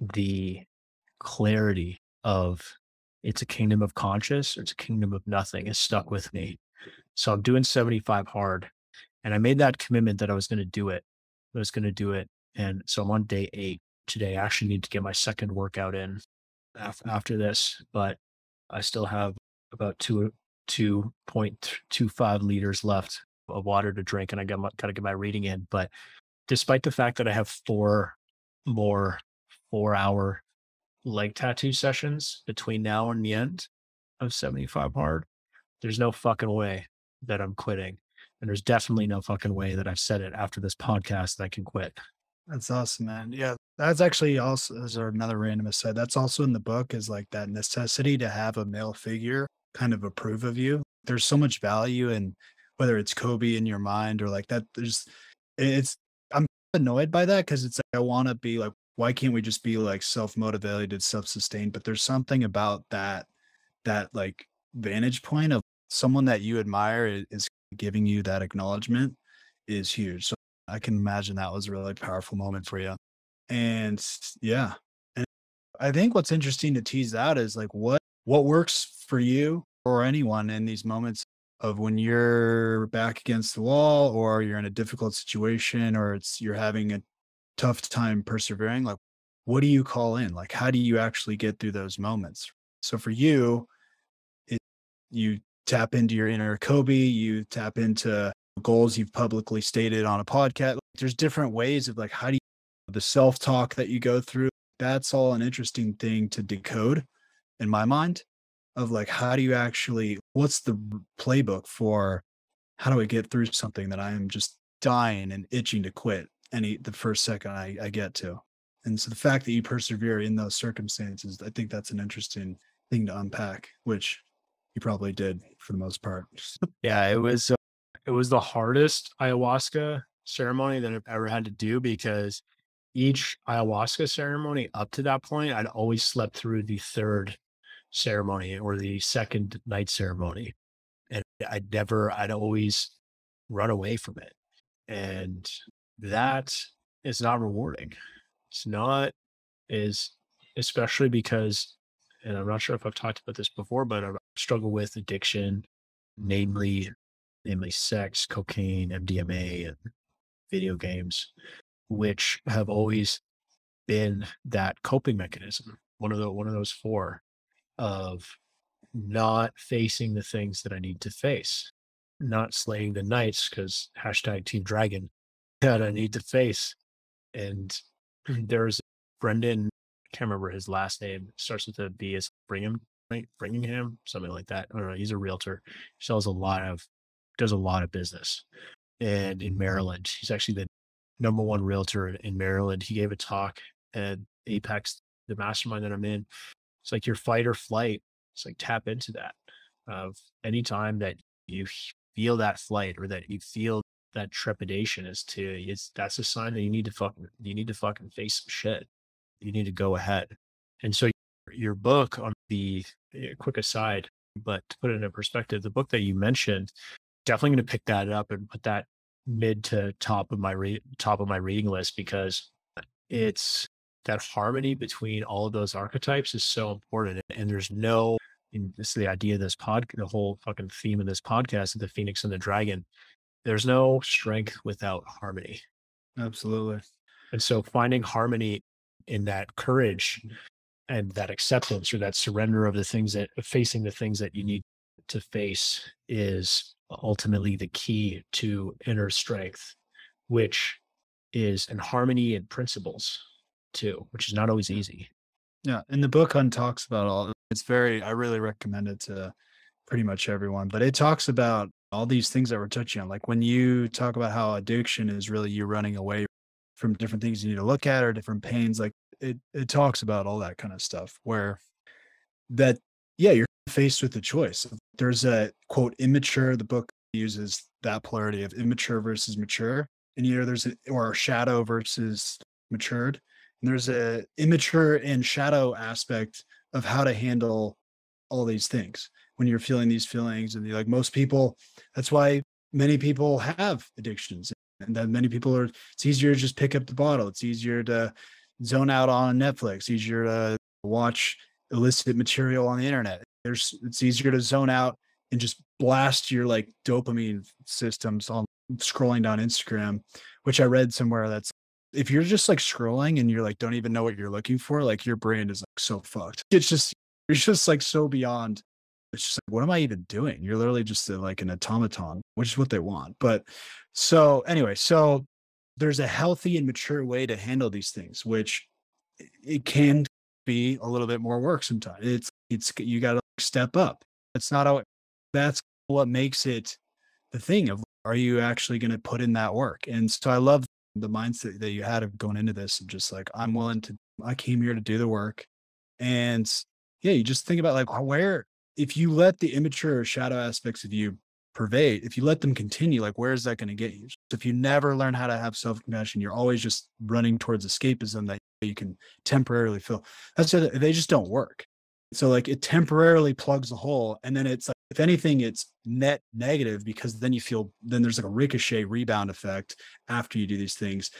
the clarity of it's a kingdom of conscious or it's a kingdom of nothing is stuck with me. So I'm doing 75 hard and I made that commitment that I was going to do it. I was going to do it. And so I'm on day eight today. I actually need to get my second workout in after this, but I still have about two, 2.25 liters left of water to drink and I got, to get my reading in. But despite the fact that I have four more four hour leg tattoo sessions between now and the end of 75 hard, there's no fucking way that I'm quitting. And there's definitely no fucking way that I've said it after this podcast that I can quit.
That's awesome, man. Yeah, that's actually also as another random aside. That's also in the book is like that necessity to have a male figure kind of approve of you. There's so much value in whether it's Kobe in your mind or like that. There's it's I'm annoyed by that because it's like I want to be like, why can't we just be like self motivated, self sustained? But there's something about that that like vantage point of someone that you admire is giving you that acknowledgement is huge. So I can imagine that was a really powerful moment for you. And yeah. And I think what's interesting to tease out is like what what works for you or anyone in these moments of when you're back against the wall or you're in a difficult situation or it's you're having a tough time persevering like what do you call in like how do you actually get through those moments so for you it, you tap into your inner Kobe, you tap into goals you've publicly stated on a podcast. There's different ways of like how do you the self-talk that you go through. That's all an interesting thing to decode in my mind of like how do you actually what's the playbook for how do I get through something that I am just dying and itching to quit any the first second I, I get to. And so the fact that you persevere in those circumstances, I think that's an interesting thing to unpack, which you probably did for the most part.
yeah, it was uh, it was the hardest ayahuasca ceremony that I've ever had to do because each ayahuasca ceremony up to that point, I'd always slept through the third ceremony or the second night ceremony. And I'd never, I'd always run away from it. And that is not rewarding. It's not is especially because and I'm not sure if I've talked about this before, but I struggle with addiction, namely, namely sex, cocaine, MDMA, and video games, which have always been that coping mechanism. One of the one of those four of not facing the things that I need to face, not slaying the knights because hashtag Team Dragon that I need to face. And there's Brendan I can't remember his last name. Starts with a B. Is Brigham, right? Bringingham, something like that. I don't know. He's a realtor. He sells a lot of, does a lot of business. And in Maryland, he's actually the number one realtor in Maryland. He gave a talk at Apex, the mastermind that I'm in. It's like your fight or flight. It's like tap into that of anytime that you feel that flight or that you feel that trepidation is to it's that's a sign that you need to fucking you need to fucking face some shit you need to go ahead. And so your book on the eh, quick aside, but to put it in perspective, the book that you mentioned, definitely going to pick that up and put that mid to top of my re- top of my reading list because it's that harmony between all of those archetypes is so important and there's no and this is the idea of this pod the whole fucking theme of this podcast of the phoenix and the dragon. There's no strength without harmony.
Absolutely.
and so finding harmony in that courage and that acceptance or that surrender of the things that facing the things that you need to face is ultimately the key to inner strength, which is in harmony and principles too, which is not always easy.
Yeah. And the book Hunt talks about all it's very I really recommend it to pretty much everyone. But it talks about all these things that we're touching on. Like when you talk about how addiction is really you running away from different things you need to look at or different pains, like it it talks about all that kind of stuff where that yeah, you're faced with a choice. There's a quote immature, the book uses that polarity of immature versus mature. And you know, there's a or shadow versus matured. And there's a immature and shadow aspect of how to handle all these things when you're feeling these feelings. And like most people, that's why many people have addictions. And that many people are, it's easier to just pick up the bottle. It's easier to zone out on Netflix, easier to watch illicit material on the internet. There's it's easier to zone out and just blast your like dopamine systems on scrolling down Instagram, which I read somewhere that's if you're just like scrolling and you're like don't even know what you're looking for, like your brain is like so fucked. It's just you're just like so beyond. It's just like, what am I even doing? You're literally just a, like an automaton, which is what they want. But so anyway, so there's a healthy and mature way to handle these things, which it can be a little bit more work sometimes. It's it's you got to step up. It's not how that's what makes it the thing of are you actually going to put in that work? And so I love the mindset that you had of going into this and just like I'm willing to I came here to do the work. And yeah, you just think about like where if you let the immature shadow aspects of you pervade, if you let them continue, like where is that going to get you? So If you never learn how to have self-compassion, you're always just running towards escapism that you can temporarily fill. That's just, they just don't work. So like it temporarily plugs a hole, and then it's like if anything, it's net negative because then you feel then there's like a ricochet rebound effect after you do these things.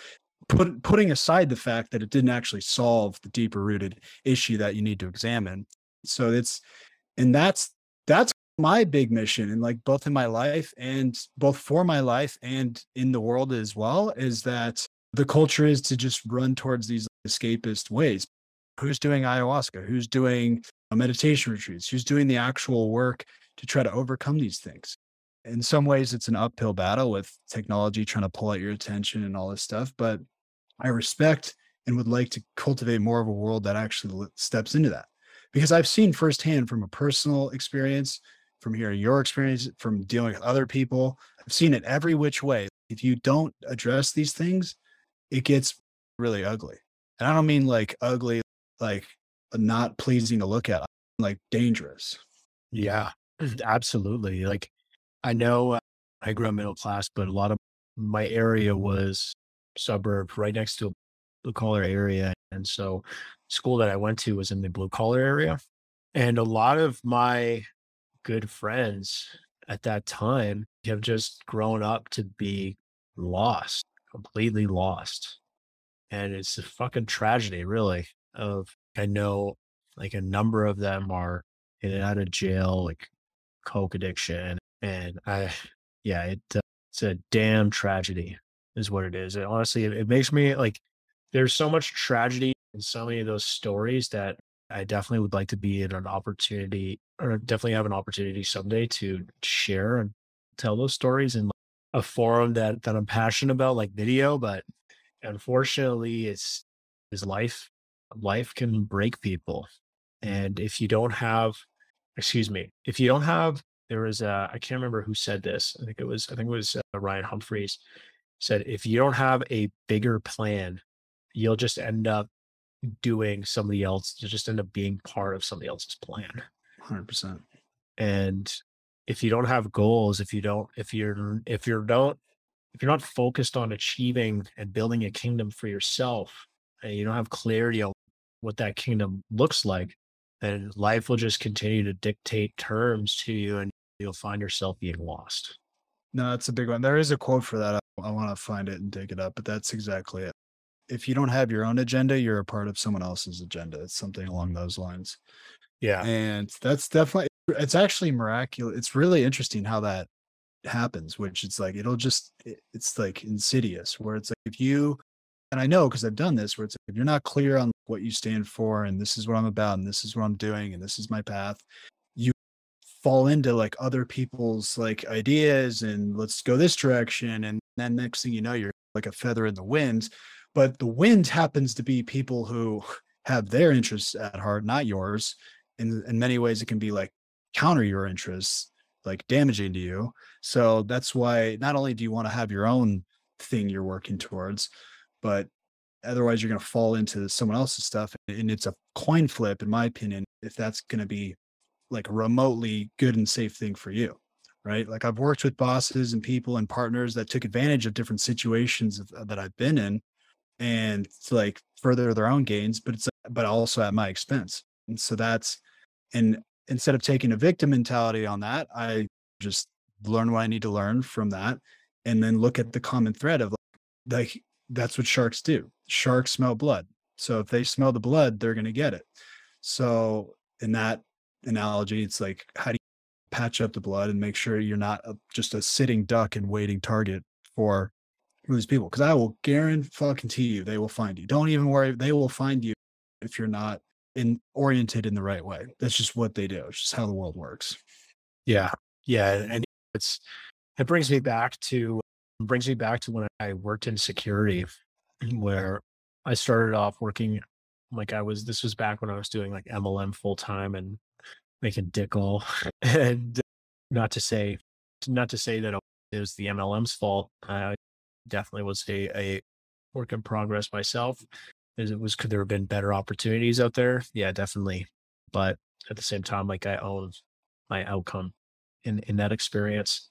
Put, putting aside the fact that it didn't actually solve the deeper rooted issue that you need to examine. So it's and that's that's my big mission and like both in my life and both for my life and in the world as well is that the culture is to just run towards these escapist ways who's doing ayahuasca who's doing uh, meditation retreats who's doing the actual work to try to overcome these things. In some ways it's an uphill battle with technology trying to pull out your attention and all this stuff but i respect and would like to cultivate more of a world that actually steps into that. Because i've seen firsthand from a personal experience from hearing your experience from dealing with other people i've seen it every which way. If you don't address these things it gets really ugly. And i don't mean like ugly like not pleasing to look at like dangerous.
Yeah, absolutely. Like I know uh, I grew up middle class, but a lot of my area was suburb right next to a blue collar area. And so school that I went to was in the blue collar area. And a lot of my good friends at that time have just grown up to be lost, completely lost. And it's a fucking tragedy, really. Of I know like a number of them are in and out of jail, like coke addiction, and I, yeah, it uh, it's a damn tragedy, is what it is. And honestly, it, it makes me like there's so much tragedy in so many of those stories that I definitely would like to be in an opportunity, or definitely have an opportunity someday to share and tell those stories in a forum that that I'm passionate about, like video. But unfortunately, it's is life. Life can break people, and if you don't have excuse me, if you don't have, there was a, I can't remember who said this. I think it was, I think it was uh, Ryan Humphreys said, if you don't have a bigger plan, you'll just end up doing somebody else, You'll just end up being part of somebody else's plan.
100%
And if you don't have goals, if you don't, if you're, if you're don't, if you're not focused on achieving and building a kingdom for yourself, and you don't have clarity on what that kingdom looks like, and life will just continue to dictate terms to you and you'll find yourself being lost.
no that's a big one there is a quote for that I want to find it and dig it up, but that's exactly it. If you don't have your own agenda, you're a part of someone else's agenda. It's something along those lines.
Yeah.
And that's definitely it's actually miraculous. It's really interesting how that happens, which it's like it'll just it's like insidious where it's like if you and I know because I've done this where it's like if you're not clear on what you stand for and this is what I'm about and this is what I'm doing and this is my path, you fall into like other people's like ideas and let's go this direction and then next thing you know you're like a feather in the wind. But the wind happens to be people who have their interests at heart not yours. In in many ways it can be like counter your interests like damaging to you. So that's why not only do you want to have your own thing you're working towards but otherwise you're going to fall into someone else's stuff and it's a coin flip in my opinion if that's going to be like a remotely good and safe thing for you right? Like i've worked with bosses and people and partners that took advantage of different situations uh, that i've been in and to like further their own gains but it's but also at my expense and so that's and instead of taking a victim mentality on that i just learn what i need to learn from that and then look at the common thread of like, like that's what sharks do. Sharks smell blood. So if they smell the blood they're going to get it. So in that analogy it's like how do you patch up the blood and make sure you're not a, just a sitting duck and waiting target for these people? Because i will guarantee you they will find you. Don't even worry they will find you if you're not in oriented in the right way. That's just what they do. It's just how the world works.
Yeah. Yeah. And it's, it brings me back to, brings me back to when I worked in security where I started off working like I was, this was back when I was doing like MLM full time and making dickle. and not to say, not to say that it was the MLM's fault. I definitely was a, a work in progress myself. It was, could there have been better opportunities out there? Yeah, definitely. But at the same time, like I owned my outcome in in that experience.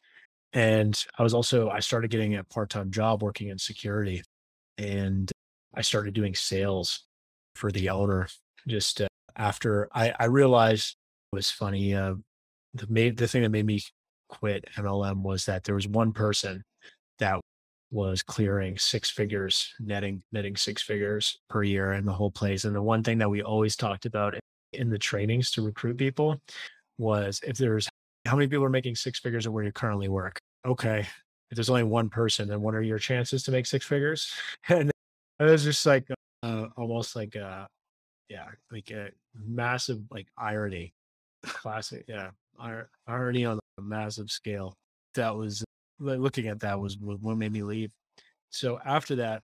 And I was also I started getting a part-time job working in security and I started doing sales for the owner just uh, after I I realized it was funny uh the the thing that made me quit MLM was that there was one person that was clearing six figures netting netting six figures per year in the whole place and the one thing that we always talked about in the trainings to recruit people was if there's how many people are making six figures at where you currently work? Okay. If there's only one person, then what are your chances to make six figures? And it was just like uh, almost like a, yeah, like a massive like irony. Classic, yeah. Ir- irony on a massive scale. That was like, looking at that was what made me leave. So after that,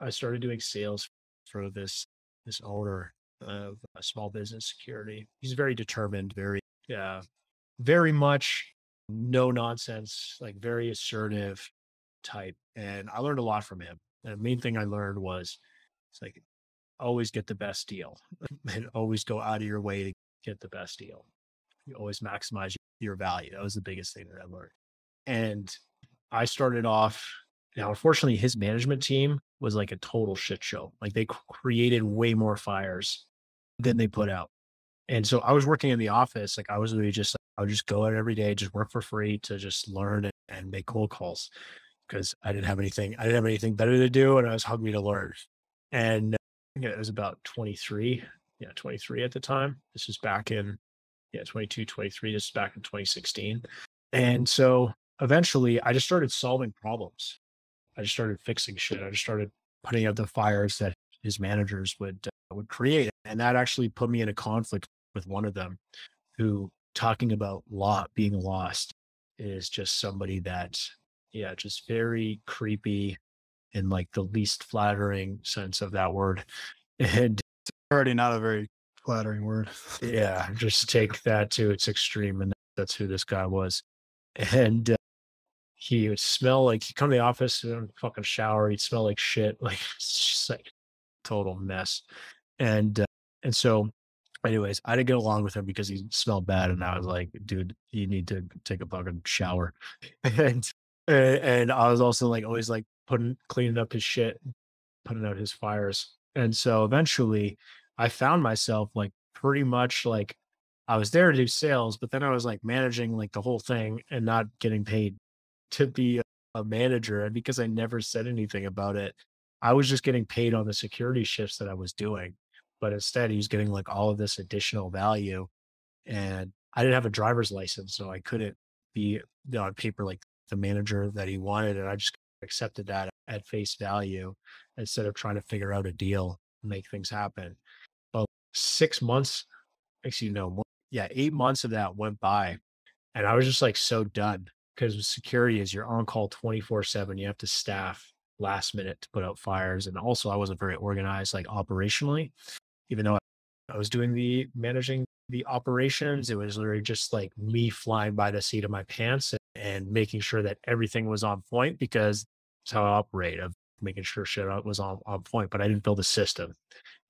I started doing sales for this this owner of a small business security. He's very determined, very yeah, very much no nonsense, like very assertive type. And I learned a lot from him. And the main thing I learned was it's like always get the best deal and always go out of your way to get the best deal. You always maximize your value. That was the biggest thing that I learned. And I started off now, unfortunately, his management team was like a total shit show. Like they created way more fires than they put out. And so I was working in the office. Like I was really just, I would just go out every day, just work for free to just learn and, and make cold calls because I didn't have anything, I didn't have anything better to do. And I was hungry to learn. And think it was about 23. Yeah, 23 at the time. This was back in, yeah, 22, 23. This is back in 2016. And so eventually I just started solving problems. I just started fixing shit. I just started putting out the fires that his managers would uh, would create, and that actually put me in a conflict with one of them, who talking about law being lost is just somebody that, yeah, just very creepy in like the least flattering sense of that word, and
already not a very flattering word
yeah, just take that to its extreme, and that's who this guy was, and. Uh, he would smell like he'd come to the office and fucking shower. He'd smell like shit. Like it's just like total mess. And uh, and so, anyways, I didn't get along with him because he smelled bad, and I was mm. like, dude, you need to take a fucking shower. And and I was also like always like putting cleaning up his shit, putting out his fires. And so eventually, I found myself like pretty much like I was there to do sales, but then I was like managing like the whole thing and not getting paid to be a manager. And because I never said anything about it, I was just getting paid on the security shifts that I was doing. But instead, he was getting like all of this additional value. And I didn't have a driver's license, so I couldn't be you know, on paper like the manager that he wanted. And I just accepted that at face value instead of trying to figure out a deal, and make things happen. But six months, actually, no, more, yeah, eight months of that went by. And I was just like so done because security is you're on call 24 7. You have to staff last minute to put out fires. And also, I wasn't very organized, like operationally, even though I was doing the managing the operations. It was literally just like me flying by the seat of my pants and, and making sure that everything was on point because it's how I operate of making sure shit was on, on point. But I didn't build a system.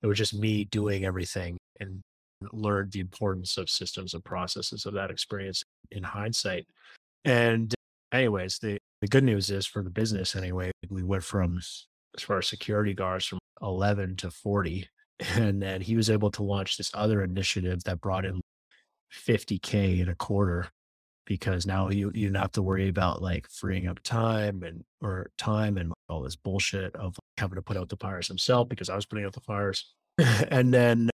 It was just me doing everything and learned the importance of systems and processes of that experience in hindsight. And anyways, the, the good news is for the business anyway, we went from as far as security guards from 11 to 40 and then he was able to launch this other initiative that brought in 50k in a quarter because now you you don't have to worry about like freeing up time and or time and all this bullshit of having to put out the fires himself because I was putting out the fires. and then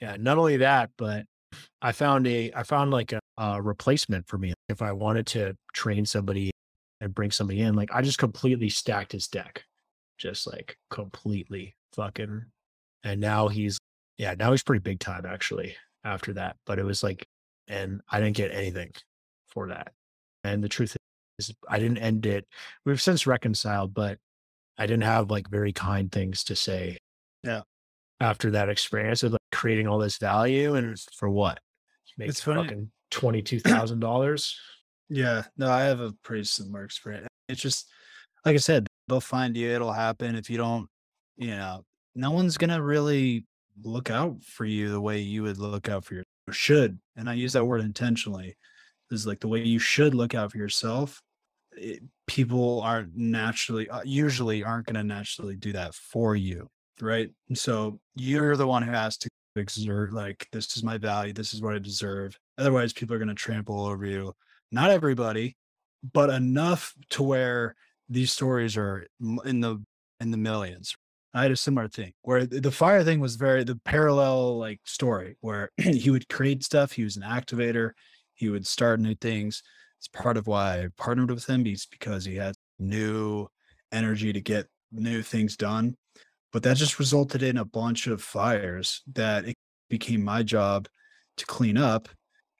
yeah, not only that, but I found a I found like a, a replacement for me if I wanted to train somebody and bring somebody in. Like I just completely stacked his deck, just like completely fucking and now he's yeah now he's pretty big time actually after that but it was like and i didn't get anything for that and the truth is i didn't end it. We've since reconciled but i didn't have like very kind things to say
yeah.
after that experience of like creating all this value and for what?
Make it's funny.
fucking $22000
yeah no i have a pretty similar experience. It's just like i said they'll find you it'll happen. If you don't you know no one's gonna really look out for you the way you would look out for your should and i use that word intentionally is like the way you should look out for yourself it, people aren't naturally uh, usually aren't going to naturally do that for you right? And so you're the one who has to exert like this is my value this is what i deserve otherwise people are going to trample over you not everybody but enough to where these stories are in the in the millions I had a similar thing where the fire thing was very the parallel like story where he would create stuff. He was an activator. He would start new things. It's part of why I partnered with him. Because he had new energy to get new things done. But that just resulted in a bunch of fires that it became my job to clean up.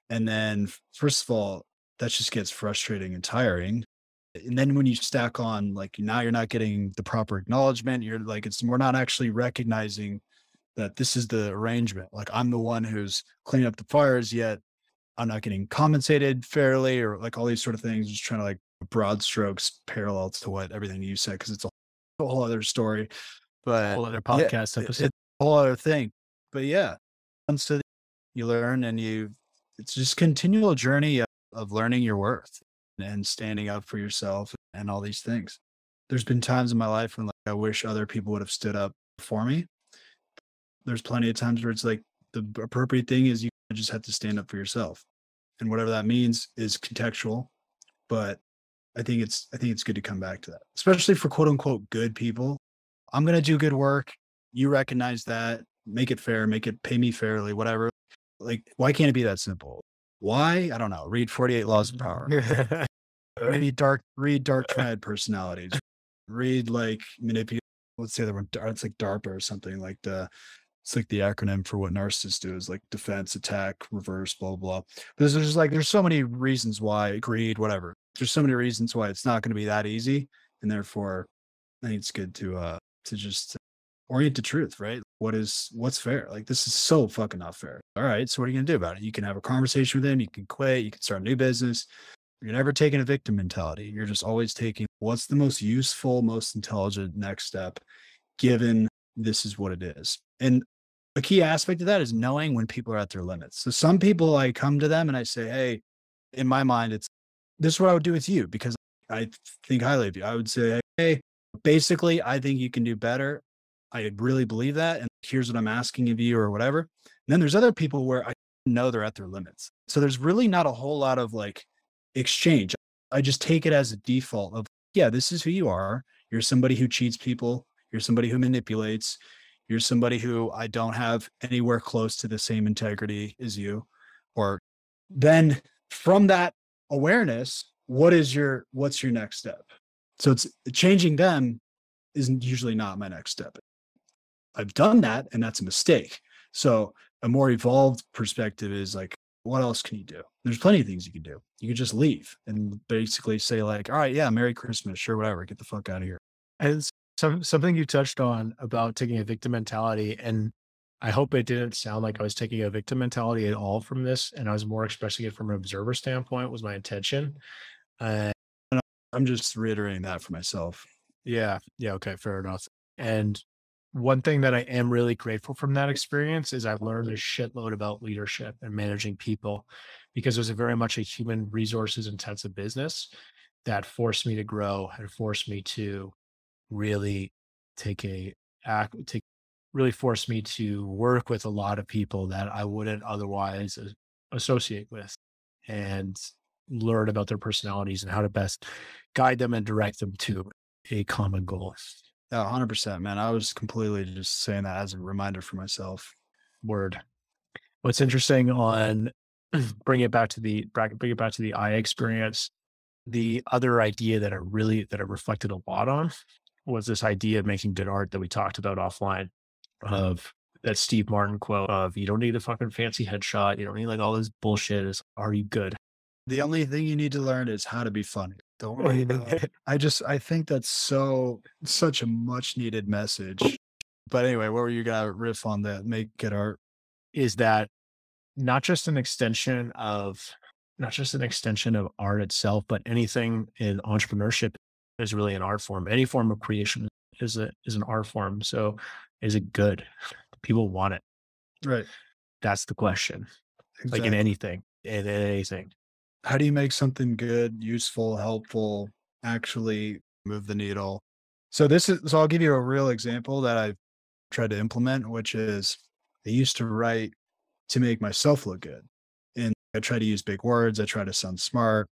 And then, first of all, that just gets frustrating and tiring and then when you stack on like now you're not getting the proper acknowledgement you're like it's we're not actually recognizing that this is the arrangement. Like i'm the one who's cleaning up the fires yet i'm not getting compensated fairly or like all these sort of things just trying to like broad strokes parallel to what everything you said because it's a whole other story but a
whole other podcast
yeah,
episode.
it's a whole other thing. But yeah and so you learn and you it's just continual journey of, of learning your worth and standing up for yourself and all these things. There's been times in my life when like I wish other people would have stood up for me. There's plenty of times where it's like the appropriate thing is you just have to stand up for yourself. And whatever that means is contextual, but I think it's I think it's good to come back to that. Especially for quote unquote good people. I'm to do good work. You recognize that, make it fair, make it pay me fairly, whatever. Like why can't it be that simple? Why? I don't know. Read 48 Laws of Power. Maybe dark, read dark triad personalities. Read like manipulate. Let's say the one. It's like DARPA or something like the. It's like the acronym for what narcissists do is like defense, attack, reverse, blah, blah, blah. There's just like, there's so many reasons why greed, whatever. There's so many reasons why it's not going to be that easy. And therefore, I think it's good to, uh, to just orient to truth, right? What is what's fair? Like this is so fucking not fair. All right, so what are you gonna do about it? You can have a conversation with him. You can quit. You can start a new business. You're never taking a victim mentality. You're just always taking what's the most useful, most intelligent next step, given this is what it is. And a key aspect of that is knowing when people are at their limits. So some people, I come to them and I say, hey, in my mind, it's this is what I would do with you because I think highly of you. I would say, hey, basically, I think you can do better. I really believe that. And here's what I'm asking of you or whatever. And then there's other people where I know they're at their limits. So there's really not a whole lot of like exchange. I just take it as a default of yeah, this is who you are. You're somebody who cheats people. You're somebody who manipulates. You're somebody who I don't have anywhere close to the same integrity as you. Or then from that awareness, what is your what's your next step? So it's changing them isn't usually not my next step. I've done that and that's a mistake. So a more evolved perspective is like, what else can you do? There's plenty of things you can do. You could just leave and basically say, like, all right, yeah, Merry Christmas, sure, whatever, get the fuck out of here.
And some something you touched on about taking a victim mentality, and I hope it didn't sound like I was taking a victim mentality at all from this, and I was more expressing it from an observer standpoint. Was my intention? Uh,
I'm just reiterating that for myself.
Yeah, yeah, okay, fair enough. And one thing that I am really grateful from that mm. experience is I've learned a shitload about leadership and managing people because it was a very much a human resources intensive business that forced me to grow and forced me to really take a act take really forced me to work with a lot of people that I wouldn't otherwise associate with and learn about their personalities and how to best guide them and direct them to a common goal.
Oh, yeah, hundred percent, man. I was completely just saying that as a reminder for myself.
Word. What's interesting on bring it back to the bring it back to the Aya experience. The other idea that I really that I reflected a lot on was this idea of making good art that we talked about offline uh-huh. of that Steve Martin quote of you don't need a fucking fancy headshot. You don't need like all this bullshit. Is are you good?
The only thing you need to learn is how to be funny. Don't worry about it. I just I think that's so such a much needed message. But anyway, what were you gonna riff on that? Make it art.
Is that not just an extension of not just an extension of art itself, but anything in entrepreneurship is really an art form. Any form of creation is a is an art form. So is it good? People want it.
Right.
That's the question. Exactly. Like in anything. In anything
how do you make something good, useful, helpful, actually move the needle? So this is so I'll give you a real example that I've tried to implement, which is I used to write to make myself look good. And I try to use big words, I try to sound smart.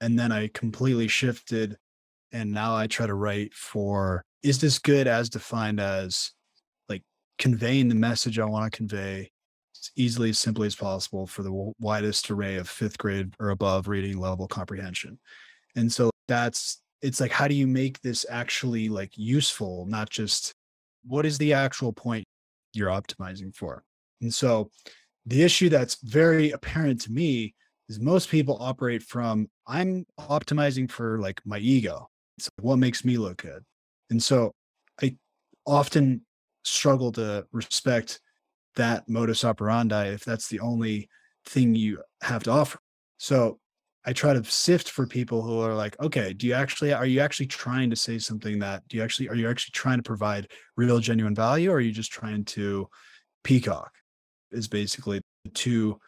And then I completely shifted and now I try to write for is this good as defined as like conveying the message I want to convey easily as simply as possible for the widest array of fifth grade or above reading level comprehension. And so that's it's like how do you make this actually like useful, not just what is the actual point you're optimizing for? And so the issue that's very apparent to me is most people operate from I'm optimizing for like my ego. It's like, what makes me look good. And so I often struggle to respect that modus operandi if that's the only thing you have to offer. So I try to sift for people who are like, okay, do you actually are you actually trying to say something that do you actually are you actually trying to provide real genuine value or are you just trying to peacock? Is basically the two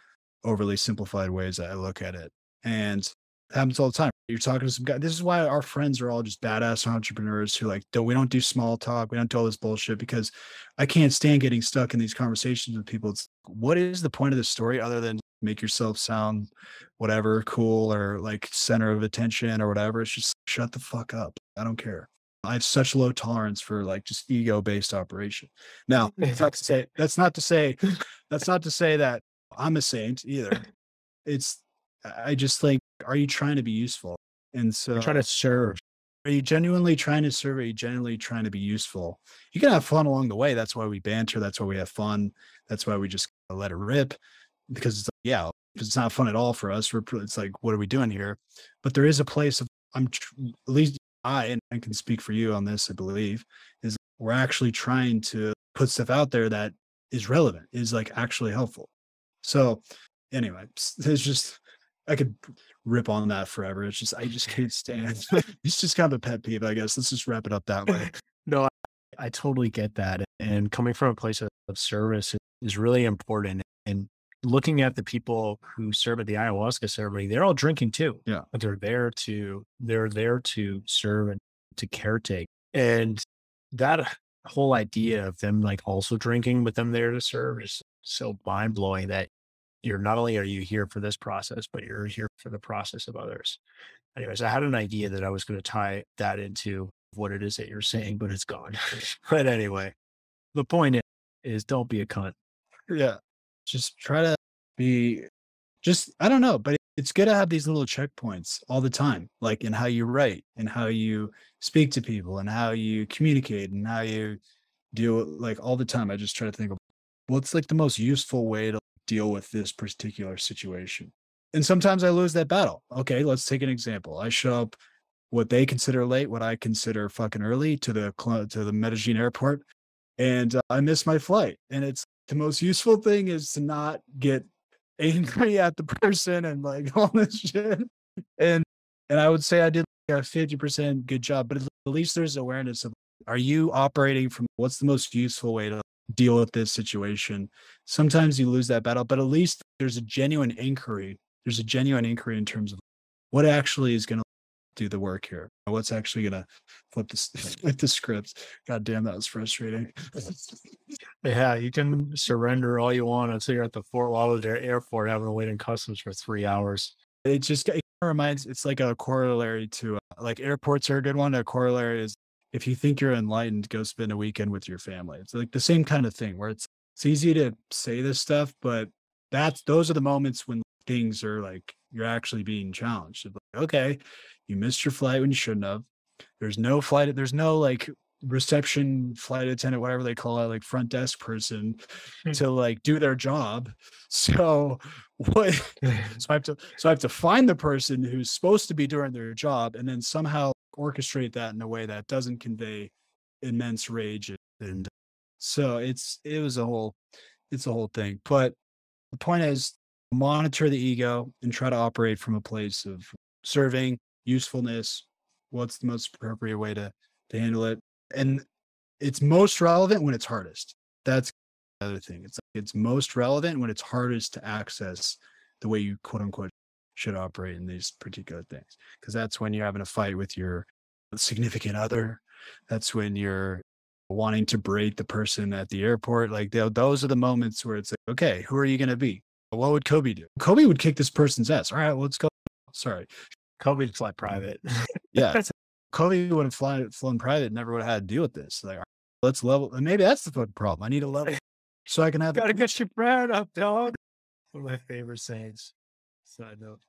overly simplified ways I look at it. And happens all the time. You're talking to some guy. This is why our friends are all just badass entrepreneurs who like don't we don't do small talk. We don't do all this bullshit because I can't stand getting stuck in these conversations with people. It's what is the point of the story other than make yourself sound whatever cool or like center of attention or whatever. It's just shut the fuck up. I don't care. I have such low tolerance for like just ego based operation. Now, that's not to say that's not to say that's not to say that I'm a saint either. It's I just think are you trying to be useful? And so
trying to serve.
Are you genuinely trying to serve? Are you genuinely trying to be useful? You can have fun along the way. That's why we banter. That's why we have fun. That's why we just let it rip. Because it's like, yeah, it's not fun at all for us. We're it's like, what are we doing here? But there is a place of I'm at least I and I can speak for you on this. I believe is we're actually trying to put stuff out there that is relevant, is like actually helpful. So anyway, there's just I could rip on that forever. It's just I just can't stand. it's just kind of a pet peeve, I guess. Let's just wrap it up that way.
no, I, I totally get that. And coming from a place of, of service is really important. And looking at the people who serve at the ayahuasca ceremony, they're all drinking too.
Yeah.
But they're there to they're there to serve and to caretake. And that whole idea of them like also drinking, but them there to serve is so mind blowing that you're not only are you here for this process, but you're here for the process of others. anyways, I had an idea that I was going to tie that into what it is that you're saying, but it's gone. but anyway, the point is, is don't be a cunt.
Yeah. Just try to be just I don't know, but it's good to have these little checkpoints all the time, like in how you write and how you speak to people and how you communicate and how you deal like all the time. I just try to think of what's like the most useful way to deal with this particular situation. And sometimes I lose that battle. Okay, let's take an example. I show up what they consider late, what I consider fucking early to the to the Medellin airport, and uh, I miss my flight. And it's the most useful thing is to not get angry at the person and like all this shit. And and I would say I did like a fifty percent good job, but at least there's awareness of are you operating from what's the most useful way to deal with this situation. Sometimes you lose that battle, but at least there's a genuine inquiry. There's a genuine inquiry in terms of what actually is going to do the work here. What's actually going to flip the flip the scripts? God damn, that was frustrating.
yeah, you can surrender all you want until you're at the Fort Lauderdale airport having to wait in customs for three hours.
It just it reminds. It's like a corollary to uh, like airports are a good one. A corollary is if you think you're enlightened, go spend a weekend with your family. It's like the same kind of thing where it's it's easy to say this stuff, but that's those are the moments when things are like you're actually being challenged. Like, okay, you missed your flight when you shouldn't have. There's no flight. There's no like reception flight attendant, whatever they call it, like front desk person hmm. to like do their job. So what so I have to so I have to find the person who's supposed to be doing their job and then somehow orchestrate that in a way that doesn't convey immense rage and so it's it was a whole it's a whole thing but the point is monitor the ego and try to operate from a place of serving usefulness what's the most appropriate way to to handle it and it's most relevant when it's hardest that's the other thing it's it's most relevant when it's hardest to access the way you quote unquote should operate in these particular things because that's when you're having a fight with your significant other that's when you're wanting to berate the person at the airport like those are the moments where it's like okay who are you going to be? What would kobe do? Kobe would kick this person's ass all right well, let's go. Sorry.
Kobe would fly private.
Yeah. Kobe would have fly, flown private never would have had to deal with this like let's level and maybe that's the problem i need a level so i can have
gotta get your brand up dog. One of my favorite sayings. Side note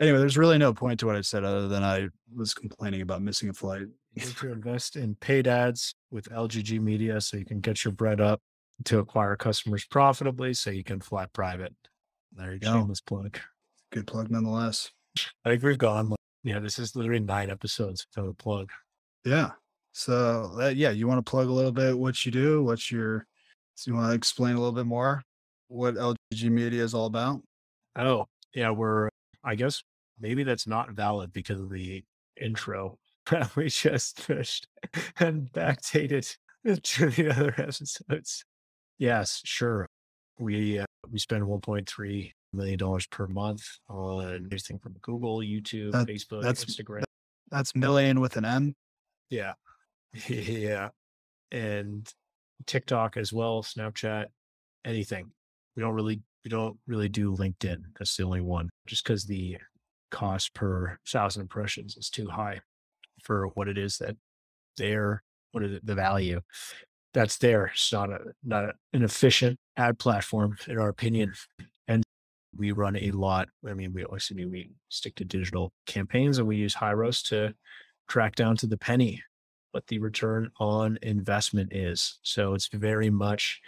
anyway, there's really no point to what I said other than I was complaining about missing a flight.
You need to invest in paid ads with LGG Media so you can get your bread up to acquire customers profitably so you can fly private. There you go. Shameless plug.
Good plug nonetheless.
I think we've gone. Yeah, this is literally nine episodes of a plug.
Yeah. So uh, yeah, you want to plug a little bit what you do, what's your so you want to explain a little bit more what LGG Media is all about?
Oh, yeah, we're I guess maybe that's not valid because of the intro that we just pushed and backdated to the other episodes. Yes, sure. We uh, we spend 1.3 million dollars per month on everything from Google, YouTube, that, Facebook, that's, Instagram. That,
that's million with an M.
Yeah, yeah, and TikTok as well, Snapchat, anything. We don't really we don't really do LinkedIn. That's the only one, just because the cost per thousand impressions is too high for what it is that they're what is it, the value that's there. It's not a not a, an efficient ad platform, in our opinion. And we run a lot. I mean, we always we stick to digital campaigns, and we use Hyros to track down to the penny what the return on investment is. So it's very much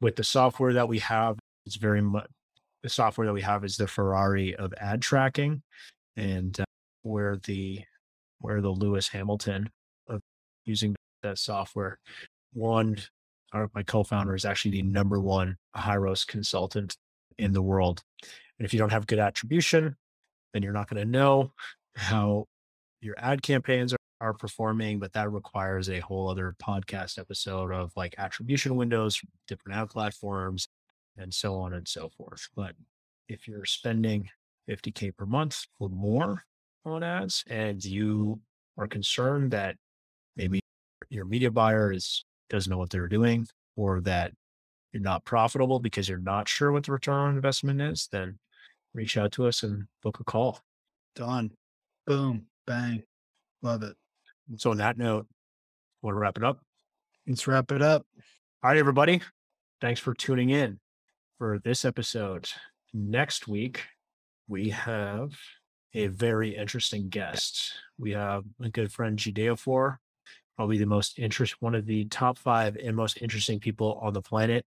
with the software that we have it's very much the software that we have is the Ferrari of ad tracking, and uh, where the where the Lewis Hamilton of using that software. One, our, my co-founder is actually the number one Hyros consultant in the world, and if you don't have good attribution, then you're not going to know how your ad campaigns are, are performing. But that requires a whole other podcast episode of like attribution windows, different ad platforms, and so on and so forth. But if you're spending 50K per month or more on ads and you are concerned that maybe your media buyer is doesn't know what they're doing or that you're not profitable because you're not sure what the return on investment is, then reach out to us and book a call.
Done. Boom. Bang. Love it.
So on that note, want to wrap it up?
Let's wrap it up.
All right, everybody. Thanks for tuning in for this episode. Next week, we have a very interesting guest. We have a good friend, Gideofor, probably the most interest, one of the top five and most interesting people on the planet.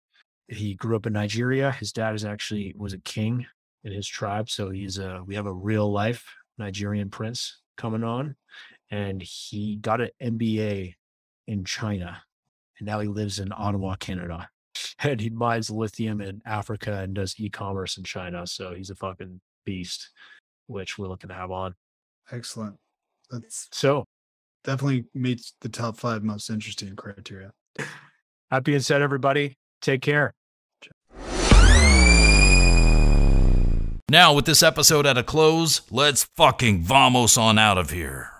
He grew up in Nigeria. His dad is actually was a king in his tribe, so he's a we have a real life Nigerian prince coming on, and he got an MBA in China, and now he lives in Ottawa, Canada. And he mines lithium in Africa and does e-commerce in China. So he's a fucking beast, which we're looking to have on.
Excellent. That's
So
definitely meets the top five most interesting criteria.
that being said, everybody, take care.
Now, with this episode at a close, let's fucking vamos on out of here.